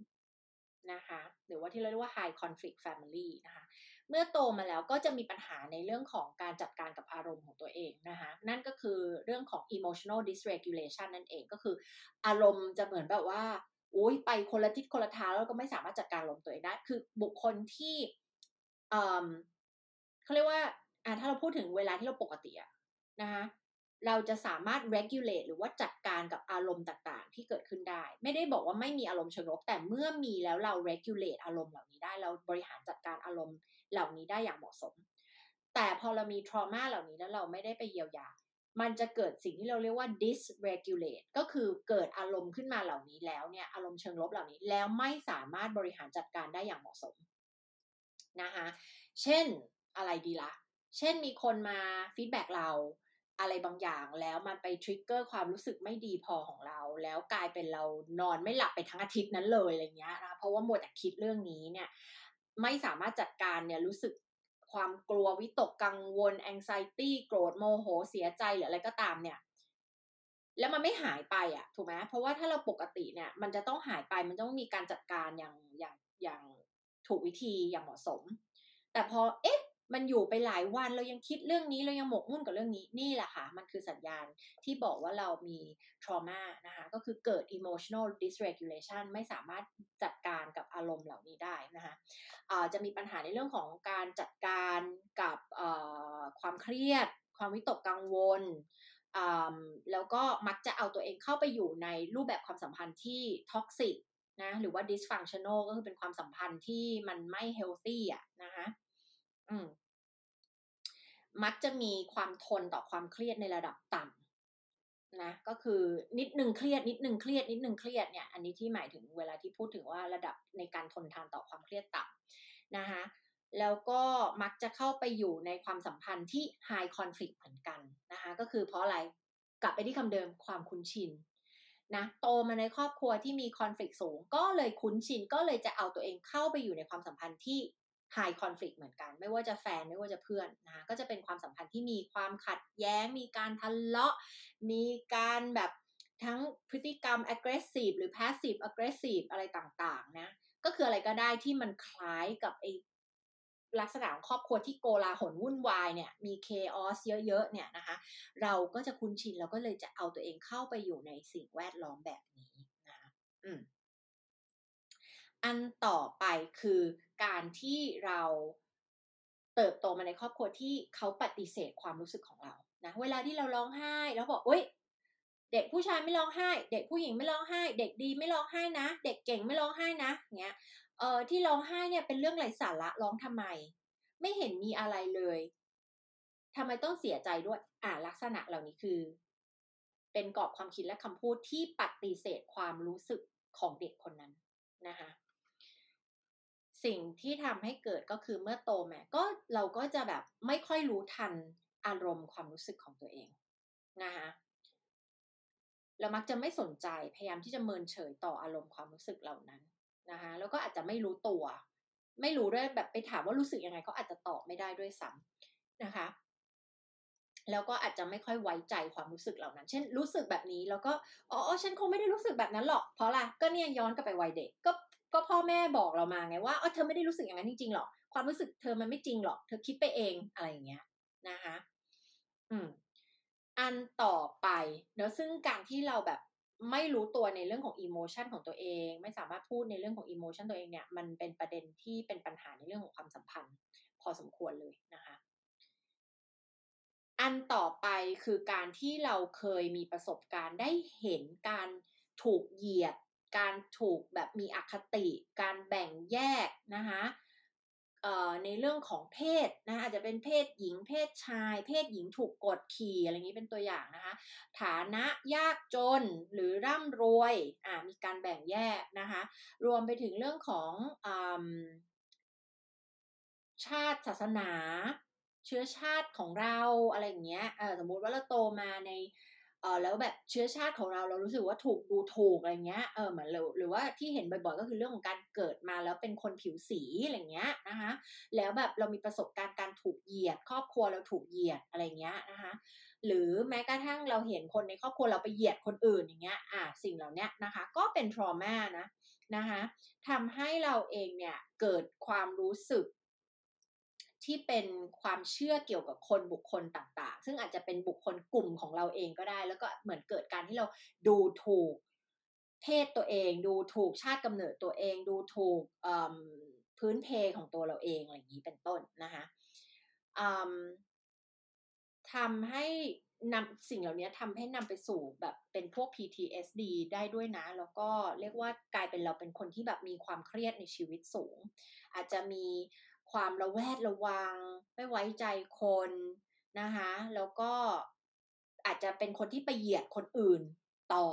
นะคะหรือว่าที่เราเรียกว่า high conflict family นะคะเมื่อโตมาแล้วก็จะมีปัญหาในเรื่องของการจัดการกับอารมณ์ของตัวเองนะคะนั่นก็คือเรื่องของ emotional dysregulation นั่นเองก็คืออารมณ์จะเหมือนแบบว่า อุ้ยไปคนละทิศคนละทางแล้วก็ไม่สามารถจัดการลมตัวเองได้ คือบุคคลที่เออเขาเรียกว่าอ่าถ้าเราพูดถึงเวลาที่เราปกติอะนะคะเราจะสามารถ regulate หรือว่าจัดการกับอารมณ์ต่างๆ ที่เกิดขึ้นได้ ไม่ได้บอกว่าไม่มีอารมณ์เชิงลบแต่เมื่อมีแล้วเรา regulate อารมณ์เหล่านี้ได้ เราบริหารจัดการอารมณ์เหล่านี้ได้อย่างเหมาะสม แต่พอเรามี trauma เหล่านี้แล้วเราไม่ได้ไปเยียวยา มันจะเกิดสิ่งที่เราเรียกว่า dysregulate ก็คือเกิดอารมณ์ขึ้นมาเหล่านี้แล้วเนี่ยอารมณ์เชิงลบเหล่านี้แล้วไม่สามารถบริหารจัดการได้อย่างเหมาะสมนะคะเช่นอะไรดีล่ะ เช่นมีคนมา feedback เราอะไรบางอย่างแล้วมันไป trigger ความรู้สึกไม่ดีพอของเรา แล้วกลายเป็นเรานอนไม่หลับไปทั้งอาทิตย์นั้นเลยอะไรเงี้ยนะเพราะว่าหมดแต่คิดเรื่องนี้เนี่ยไม่สามารถจัดการเนี่ยรู้สึก ความกลัววิตกกังวล anxiety โกรธโมโหเสียใจหรืออะไรก็ตามเนี่ย แล้วมันไม่หายไปอะถูกไหมเพราะว่าถ้าเราปกติเนี่ย มันจะต้องหายไปมันต้องมีการจัดการอย่างอย่างอย่างถูกวิธีอย่างเหมาะสม แต่พอเอ๊ะ มันอยู่ไปหลายวันเรายังคิดเรื่องนี้เรายังหมกมุ่นกับเรื่องนี้นี่แหละค่ะ มันคือสัญญาณที่บอกว่าเรามี trauma นะคะ ก็คือเกิด emotional dysregulation ไม่สามารถจัดการกับอารมณ์เหล่านี้ได้นะคะะจะมีปัญหาในเรื่องของการจัดการกับความเครียด ความวิตกกังวลแล้วก็มักจะเอาตัวเองเข้าไปอยู่ในรูปแบบความสัมพันธ์ที่ท็อกซิกนะหรือว่า dysfunctional ก็คือเป็นความสัมพันธ์ที่มันไม่ healthy อะนะคะ อืมมักจะมีความทนต่อความเครียดในระดับต่ำนะ ก็คือนิดนึงเครียด นิดนึงเครียด นิดนึงเครียดเนี่ย อันนี้ที่หมายถึงเวลาที่พูดถึงว่าระดับในการทนทานต่อความเครียดต่ำนะคะแล้วก็มักจะเข้าไปอยู่ในความสัมพันธ์ที่ high conflict เหมือนกันนะคะก็คือเพราะอะไรกลับไปที่คำเดิมความคุ้นชินนะโตมาในครอบครัวที่มีคอนฟ lict สูง ก็เลยคุ้นชินก็เลยจะเอาตัวเองเข้าไปอยู่ในความสัมพันธ์ที่ high conflict เหมือนกัน ไม่ว่าจะแฟนไม่ว่าจะเพื่อนนะคะก็จะเป็นความสัมพันธ์ที่มีความขัดแย้ง มีการทะเลาะ มีการแบบทั้งพฤติกรรม aggressive หรือ passive aggressive อะไรต่างๆนะก็คืออะไรก็ได้ที่มันคล้ายกับไอลักษณะของครอบครัวที่โกลาหลวุ่นวายเนี่ยมี chaos เยอะๆเนี่ยนะคะเราก็จะคุ้นชินเราก็เลยจะเอาตัวเองเข้าไปอยู่ในสิ่งแวดล้อมแบบนี้นะคะอืม อันต่อไปคือการที่เราเติบโตมาในครอบครัวที่เขาปฏิเสธความรู้สึกของเรานะเวลาที่เราร้องไห้แล้วบอกเอ้ยเด็กผู้ชายไม่ร้องไห้ เด็กผู้หญิงไม่ร้องไห้ เด็กดีไม่ร้องไห้นะ เด็กเก่งไม่ร้องไห้นะเงี้ยเออที่ร้องไห้เนี่ยเป็นเรื่องไร้สาระร้องทำไม ไม่เห็นมีอะไรเลยทำไมต้องเสียใจด้วย อ่าลักษณะเหล่านี้คือ เป็นกรอบความคิดและคำพูดที่ปฏิเสธความรู้สึกของเด็กคนนั้นนะคะ สิ่งที่ทำให้เกิดก็คือเมื่อโตมาก็เราก็จะแบบไม่ค่อยรู้ทันอารมณ์ความรู้สึกของตัวเองนะคะเรามักจะไม่สนใจพยายามที่จะเมินเฉยต่ออารมณ์ความรู้สึกเหล่านั้นนะคะแล้วก็อาจจะไม่รู้ตัว ไม่รู้ด้วยแบบไปถามว่ารู้สึกยังไงก็อาจจะตอบไม่ได้ด้วยซ้ำนะคะ แล้วก็อาจจะไม่ค่อยไว้ใจความรู้สึกเหล่านั้น เช่น รู้สึกแบบนี้แล้วก็อ๋อฉันคงไม่ได้รู้สึกแบบนั้นหรอกเพราะอะไรก็เนี่ยย้อนกลับไปวัยเด็กก็ ก็พ่อแม่บอกเรามาไงว่าเออเธอไม่ได้รู้สึกอย่างนั้นจริงๆหรอกความรู้สึกเธอมันไม่จริงหรอก เธอคิดไปเองอะไรอย่างเงี้ยนะคะ อืม อันต่อไปเนอะซึ่งการที่เราแบบไม่รู้ตัวในเรื่องของอิโมชันของตัวเอง ไม่สามารถพูดในเรื่องของอิโมชันตัวเองเนี่ย มันเป็นประเด็นที่เป็นปัญหาในเรื่องของความสัมพันธ์ พอสมควรเลยนะคะ อันต่อไปคือการที่เราเคยมีประสบการณ์ได้เห็นการถูกเหยียด การถูกแบบมีอคติ การแบ่งแยกนะคะในเรื่องของเพศนะอาจจะเป็นเพศหญิงเพศชาย เพศหญิงถูกกดขี่อะไรอย่างนี้เป็นตัวอย่างนะคะ ฐานะยากจนหรือร่ำรวยอ่ามีการแบ่งแยกนะคะ รวมไปถึงเรื่องของอชาติศาสนา เชื้อชาติของเราอะไรอย่างเงี้ยสมมุติว่าเราโตมาใน เออแล้วแบบเชื้อชาติของเราเรารู้สึกว่าถูกดูถูกอะไรเงี้ยเออเหมือนหรือหรือว่าที่เห็นบ่อยๆก็คือเรื่องของการเกิดมาแล้วเป็นคนผิวสีอะไรเงี้ยนะคะแล้วแบบเรามีประสบการณ์การถูกเหยียด ครอบครัวเราถูกเหยียดอะไรเงี้ยนะคะหรือแม้กระทั่งเราเห็นคนในครอบครัวเราไปเหยียดคนอื่นอย่างเงี้ยอ่าสิ่งเหล่านี้นะคะก็เป็นทรมานะนะคะทำให้เราเองเนี่ยเกิดความรู้สึก ที่เป็นความเชื่อเกี่ยวกับคนบุคคลต่างๆ ซึ่งอาจจะเป็นบุคคลกลุ่มของเราเองก็ได้ แล้วก็เหมือนเกิดการที่เราดูถูกเพศตัวเอง ดูถูกชาติกำเนิดตัวเอง ดูถูกพื้นเพของตัวเราเองอะไรอย่างนี้เป็นต้นนะคะทำให้นำสิ่งเหล่านี้ทำให้นำไปสู่แบบเป็นพวก PTSD ได้ด้วยนะ แล้วก็เรียกว่ากลายเป็นเราเป็นคนที่แบบมีความเครียดในชีวิตสูง อาจจะมี ความระแวดระวัง ไม่ไว้ใจคนนะคะแล้วก็อาจจะเป็นคนที่ไปเหยียดคนอื่นต่อ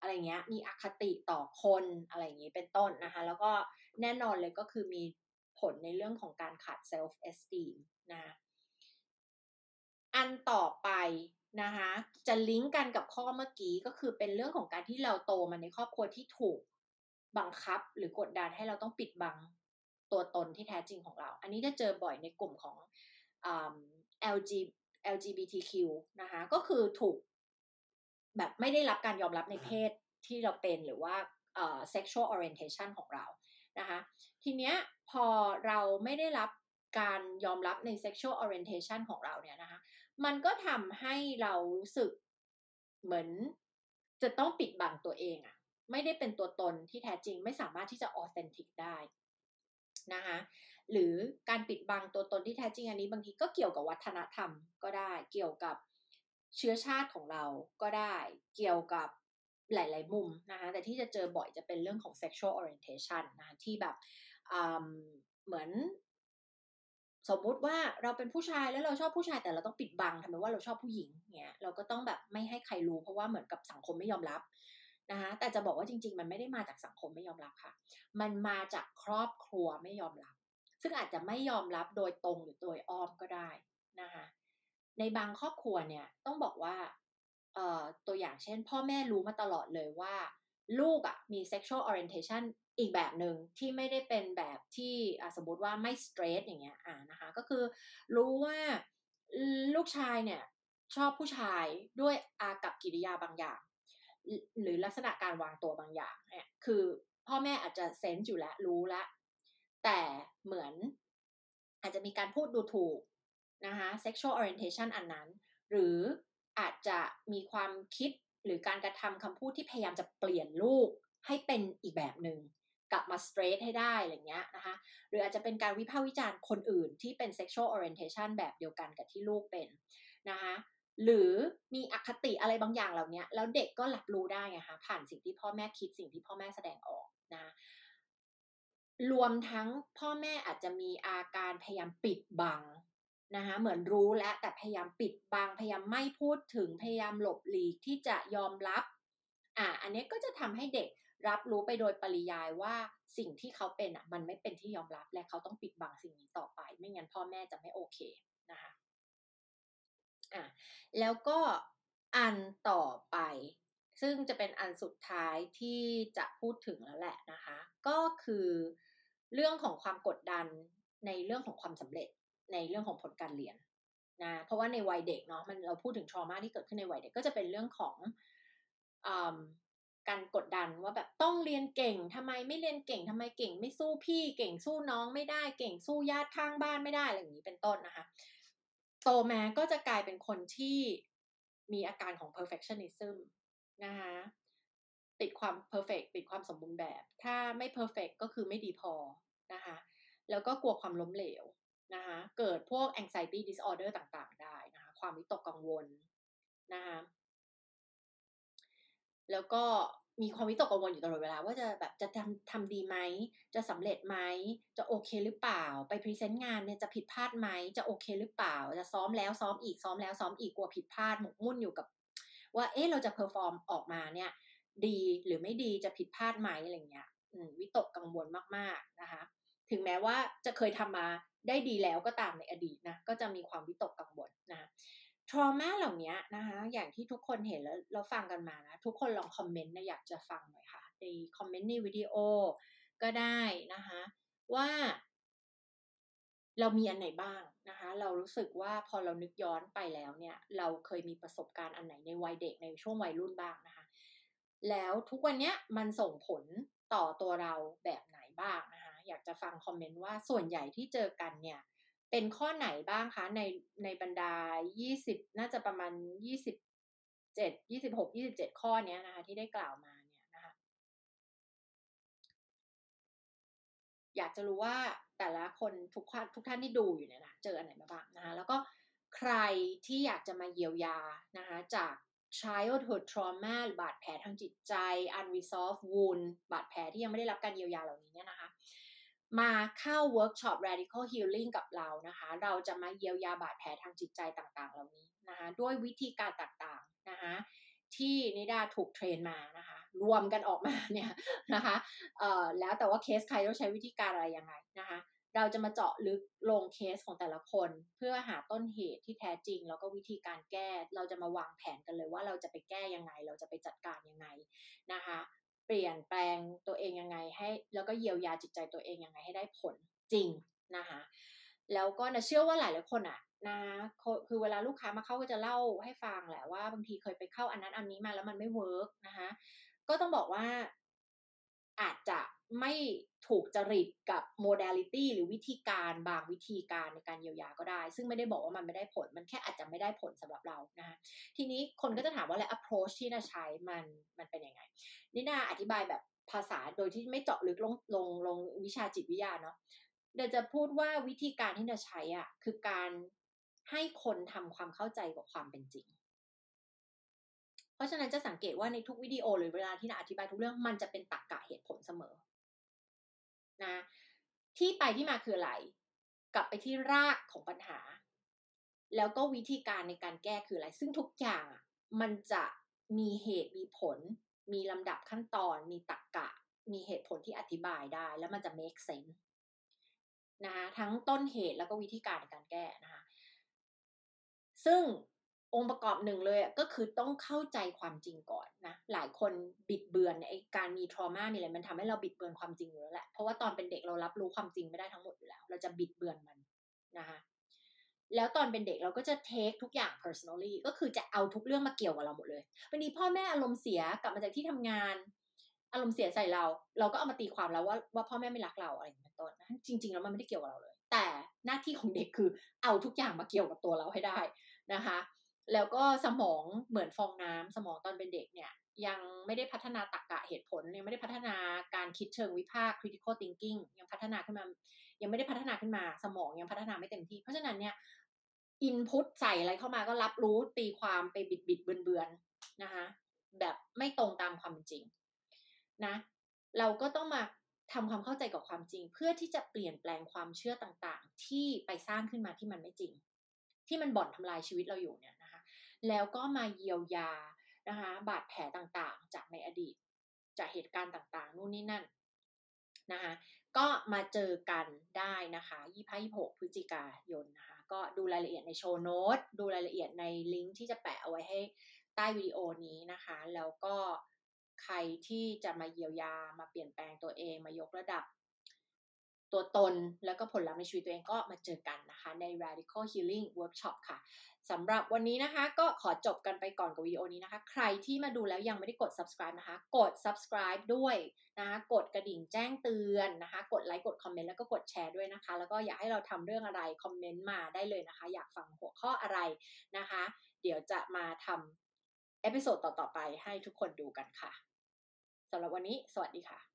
อะไรเงี้ยมีอคติต่อคนอะไรอย่างนี้เป็นต้นนะคะแล้วก็แน่นอนเลยก็คือมีผลในเรื่องของการขาด self-esteem นะอันต่อไปนะคะจะลิงก์กันกับข้อเมื่อกี้ก็คือเป็นเรื่องของการที่เราโตมาในครอบครัวที่ถูกบังคับหรือกดดันให้เราต้องปิดบัง ตัวตนที่แท้จริงของเรา อันนี้จะเจอบ่อยในกลุ่มของ LG LGBTQ นะคะก็คือถูกแบบไม่ได้รับการยอมรับในเพศที่เราเป็นหรือว่า sexual orientation ของเรานะคะทีเนี้ยพอเราไม่ได้รับการยอมรับใน sexual orientation ของเราเนี่ยนะคะมันก็ทำให้เรารู้สึกเหมือนจะต้องปิดบังตัวเองอะไม่ได้เป็นตัวตนที่แท้จริงไม่สามารถที่จะ authentic ได้ นะคะหรือการปิดบังตัวตนที่แท้จริงอันนี้บางทีก็เกี่ยวกับวัฒนธรรมก็ได้ เกี่ยวกับเชื้อชาติของเราก็ได้ เกี่ยวกับหลาย ๆ มุมนะคะแต่ที่จะเจอบ่อยจะเป็นเรื่องของ sexual orientation นะคะที่แบบเหมือน สมมุติว่าเราเป็นผู้ชายแล้วเราชอบผู้ชายแต่เราต้องปิดบังทำไมว่าเราชอบผู้หญิงเงี้ยเราก็ต้องแบบไม่ให้ใครรู้เพราะว่าเหมือนกับสังคมไม่ยอมรับ นะคะแต่จะบอกว่าจริง ๆ มันไม่ได้มาจากสังคมไม่ยอมรับค่ะ มันมาจากครอบครัวไม่ยอมรับ ซึ่งอาจจะไม่ยอมรับโดยตรงหรือโดยอ้อมก็ได้นะคะในบางครอบครัวเนี่ยต้องบอกว่าตัวอย่างเช่น พ่อแม่รู้มาตลอดเลยว่า ลูกอะ่ะมี sexual orientation อีกแบบหนึ่งที่ไม่ได้เป็นแบบที่สมมติว่าไม่ straight อย่างเงี้ยอ่านะคะก็คือรู้ว่าลูกชายเนี่ยชอบผู้ชายด้วยอากับกิริยาบางอย่าง หรือลักษณะการวางตัวบางอย่างเนี่ยคือพ่อแม่อาจจะเซนส์อยู่แล้วรู้แล้วแต่เหมือนอาจจะมีการพูดดูถูกนะคะ sexual orientation อันนั้น หรืออาจจะมีความคิดหรือการกระทำคำพูดที่พยายามจะเปลี่ยนลูกให้เป็นอีกแบบหนึ่งกลับมา straight ให้ได้อะไรเงี้ยนะคะ หรืออาจจะเป็นการวิพากษ์วิจารณ์คนอื่นที่เป็น sexual orientation แบบเดียวกันกับที่ลูกเป็นนะคะ หรือมีอคติอะไรบางอย่างเหล่านี้แล้วเด็กก็รับรู้ได้ไงคะผ่านสิ่งที่พ่อแม่คิดสิ่งที่พ่อแม่แสดงออกนะรวมทั้งพ่อแม่อาจจะมีอาการพยายามปิดบังนะคะเหมือนรู้แล้วแต่พยายามปิดบังพยายามไม่พูดถึงพยายามหลบหลีกที่จะยอมรับอ่าอันนี้ก็จะทำให้เด็กรับรู้ไปโดยปริยายว่าสิ่งที่เขาเป็นอะมันไม่เป็นที่ยอมรับและเขาต้องปิดบังสิ่งนี้ต่อไป ไม่งั้นพ่อแม่จะไม่โอเคนะคะ อะแล้วก็อันต่อไป ซึ่งจะเป็นอันสุดท้ายที่จะพูดถึงแล้วแหละนะคะ ก็คือเรื่องของความกดดันในเรื่องของความสำเร็จในเรื่องของผลการเรียนนะเพราะว่าในวัยเด็กเนาะมันเราพูดถึงทรมาที่เกิดขึ้นในวัยเด็กก็จะเป็นเรื่องของอการกดดันว่าแบบต้องเรียนเก่งทำไมไม่เรียนเก่งทำไมเก่ง ไม่สู้พี่เก่งสู้น้องไม่ได้เก่งสู้ญาติข้างบ้านไม่ได้อะไรอย่างนี้เป็นต้นนะคะ โตมาก็จะกลายเป็นคนที่มีอาการของ perfectionism นะคะติดความ perfect ติดความสมบูรณ์แบบ ถ้าไม่ perfect ก็คือไม่ดีพอนะคะแล้วก็กลัวความล้มเหลวนะคะเกิดพวก anxiety disorder ต่างๆ ได้นะคะความวิตกกังวลนะคะแล้วก็ มีความวิตกกังวลอยู่ตลอดเวลาว่าจะแบบจะทำทำดีไหม จะสำเร็จไหม จะโอเคหรือเปล่า ไป present งานเนี่ยจะผิดพลาดไหม จะโอเคหรือเปล่า จะซ้อมแล้วซ้อมอีกซ้อมแล้วซ้อมอีกกลัวผิดพลาดหมกมุ่นอยู่กับ ว่าเอ๊ะเราจะ perform ออกมาเนี่ย ดีหรือไม่ดีจะผิดพลาดไหมอะไรเงี้ยวิตกกังวลมากๆนะคะ ถึงแม้ว่าจะเคยทำมาได้ดีแล้วก็ตามในอดีตนะก็จะมีความวิตกกังวลนะ trauma เหล่านี้นะคะ อย่างที่ทุกคนเห็นแล้วเราฟังกันมานะ ทุกคนลองคอมเมนต์นะอยากจะฟังหน่อยค่ะ ในคอมเมนต์ในวิดีโอก็ได้นะคะ ว่า เรามีอันไหนบ้างนะคะ เรารู้สึกว่าพอเรานึกย้อนไปแล้วเนี่ย เราเคยมีประสบการณ์อันไหนในวัยเด็กในช่วงวัยรุ่นบ้างนะคะ แล้วทุกวันนี้มันส่งผลต่อตัวเราแบบไหนบ้างนะคะ อยากจะฟังคอมเมนต์ว่าส่วนใหญ่ที่เจอกันเนี่ย เป็นข้อไหนบ้างคะ ในในบรรดา 20 น่าจะประมาณ 27 26 27 ข้อนี้นะคะ ที่ได้กล่าวมาเนี่ยนะคะ อยากจะรู้ว่าแต่ละคนทุกทุกท่านที่ดูอยู่เนี่ยนะเจออันไหนมาบ้างนะคะ แล้วก็ใครที่อยากจะมาเยียวยานะคะ จาก childhood trauma บาดแผลทางจิตใจ unresolved wound บาดแผลที่ยังไม่ได้รับการเยียวยาเหล่านี้เนี่ยนะคะ มาเข้าเวิร์กช็อป radical healing กับเรานะคะ เราจะมาเยียวยาบาดแผลทางจิตใจต่างๆ เหล่านี้นะคะ ด้วยวิธีการต่างๆนะคะ ที่นิดาถูก train มานะคะ รวมกันออกมาเนี่ยนะคะเอ่อแล้วแต่ว่าเคสใครต้องใช้วิธีการอะไรยังไงนะคะ เราจะมาเจาะลึกลงเคสของแต่ละคน เพื่อหาต้นเหตุที่แท้จริง แล้วก็วิธีการแก้ เราจะมาวางแผนกันเลยว่าเราจะไปแก้ยังไง เราจะไปจัดการยังไงนะคะ เปลี่ยนแปลงตัวเองยังไงให้ แล้วก็เยียวยาจิตใจตัวเองยังไงให้ได้ผลจริงนะคะแล้วก็นะเชื่อว่าหลายหลายคนอะนะคือเวลาลูกค้ามาเข้าก็จะเล่าให้ฟังแหละว่าบางทีเคยไปเข้าอันนั้นอันนี้มาแล้วมันไม่เวิร์กนะคะก็ต้องบอกว่าอาจจะไม่ ถูกจริตกับโมเดลิตี้หรือวิธีการบางวิธีการในการเยียวยาก็ได้ ซึ่งไม่ได้บอกว่ามันไม่ได้ผล มันแค่อาจจะไม่ได้ผลสำหรับเรานะคะทีนี้คนก็จะถามว่าแล้ว approach ที่นาใช้มันมันเป็นยังไงนี่นาอธิบายแบบภาษาโดยที่ไม่เจาะลึกลงลงลงวิชาจิตวิทยาเนาะเดี๋ยวจะพูดว่าวิธีการที่นาใช้อะคือการให้คนทำความเข้าใจกับความเป็นจริง เพราะฉะนั้นจะสังเกตว่าในทุกวิดีโอหรือเวลาที่นาอธิบายทุกเรื่องมันจะเป็นตรรกกะเหตุผลเสมอ นะที่ไปที่มาคืออะไร กลับไปที่รากของปัญหา แล้วก็วิธีการในการแก้คืออะไร ซึ่งทุกอย่างมันจะมีเหตุมีผล มีลำดับขั้นตอน มีตรรกกะ มีเหตุผลที่อธิบายได้ แล้วมันจะ make sense นะคะทั้งต้นเหตุแล้วก็วิธีการในการแก้นะคะซึ่ง องค์ประกอบหนึ่งเลยก็คือต้องเข้าใจความจริงก่อนนะ หลายคนบิดเบือนไอ้การมีทรมามีอะไรมันทำให้เราบิดเบือนความจริงอยู่แล้วแหละ เพราะว่าตอนเป็นเด็กเรารับรู้ความจริงไม่ได้ทั้งหมดอยู่แล้ว เราจะบิดเบือนมันนะคะแล้วตอนเป็นเด็กเราก็จะเทคทุกอย่าง personally ก็คือจะเอาทุกเรื่องมาเกี่ยวกับเราหมดเลยวันนี้พ่อแม่อารมณ์เสียกลับมาจากที่ทำงาน อารมณ์เสียใส่เรา เราก็เอามาตีความแล้วว่าว่าพ่อแม่ไม่รักเราอะไรอย่างเงี้ยต้นจริง ๆ แล้วมันไม่ได้เกี่ยวกับเราเลย แต่หน้าที่ของเด็กคือเอาทุกอย่างมาเกี่ยวกับตัวเราให้ได้นะคะ แล้วก็สมองเหมือนฟองน้ำสมองตอนเป็นเด็กเนี่ย ยังไม่ได้พัฒนาตรรกะเหตุผลยังไม่ได้พัฒนาการคิดเชิงวิพากษ์ critical thinking ยังพัฒนาขึ้นมา ยังไม่ได้พัฒนาขึ้นมา สมองยังพัฒนาไม่เต็มที่ เพราะฉะนั้นเนี่ยอินพุตใส่อะไรเข้ามาก็รับรู้ตีความไปบิดบิดเบือนเบือนนะคะแบบไม่ตรงตามความจริงนะเราก็ต้องมาทำความเข้าใจกับความจริง เพื่อที่จะเปลี่ยนแปลงความเชื่อต่างๆ ที่ไปสร้างขึ้นมาที่มันไม่จริง ที่มันบ่อนทำลายชีวิตเราอยู่เนี่ย แล้วก็มาเยียวยานะคะบาดแผลต่างๆ จากในอดีต จากเหตุการณ์ต่างๆ นู่นนี่นั่นนะคะก็มาเจอกันได้นะคะยี่ห้ายี่หกพฤศจิกายนนะคะ ก็ดูรายละเอียดในโชว์โน้ต ดูรายละเอียดในลิงก์ที่จะแปะเอาไว้ให้ใต้วิดีโอนี้นะคะ แล้วก็ใครที่จะมาเยียวยา มาเปลี่ยนแปลงตัวเอง มายกระดับ ตัวตนแล้วก็ผลลัพธ์ในชีวิตตัวเองก็มาเจอกันนะคะ ใน Radical Healing Workshop ค่ะสำหรับวันนี้นะคะก็ขอจบกันไปก่อนกับวิดีโอนี้นะคะ ใครที่มาดูแล้วยังไม่ได้กด subscribe นะคะ กด subscribe ด้วยนะคะ กดกระดิ่งแจ้งเตือนนะคะ กดไลค์กดคอมเมนต์แล้วก็กดแชร์ด้วยนะคะ แล้วก็อยากให้เราทำเรื่องอะไรคอมเมนต์มาได้เลยนะคะ อยากฟังหัวข้ออะไรนะคะ เดี๋ยวจะมาทำเอพิโซดต่อๆไปให้ทุกคนดูกันค่ะสำหรับวันนี้ สวัสดีค่ะ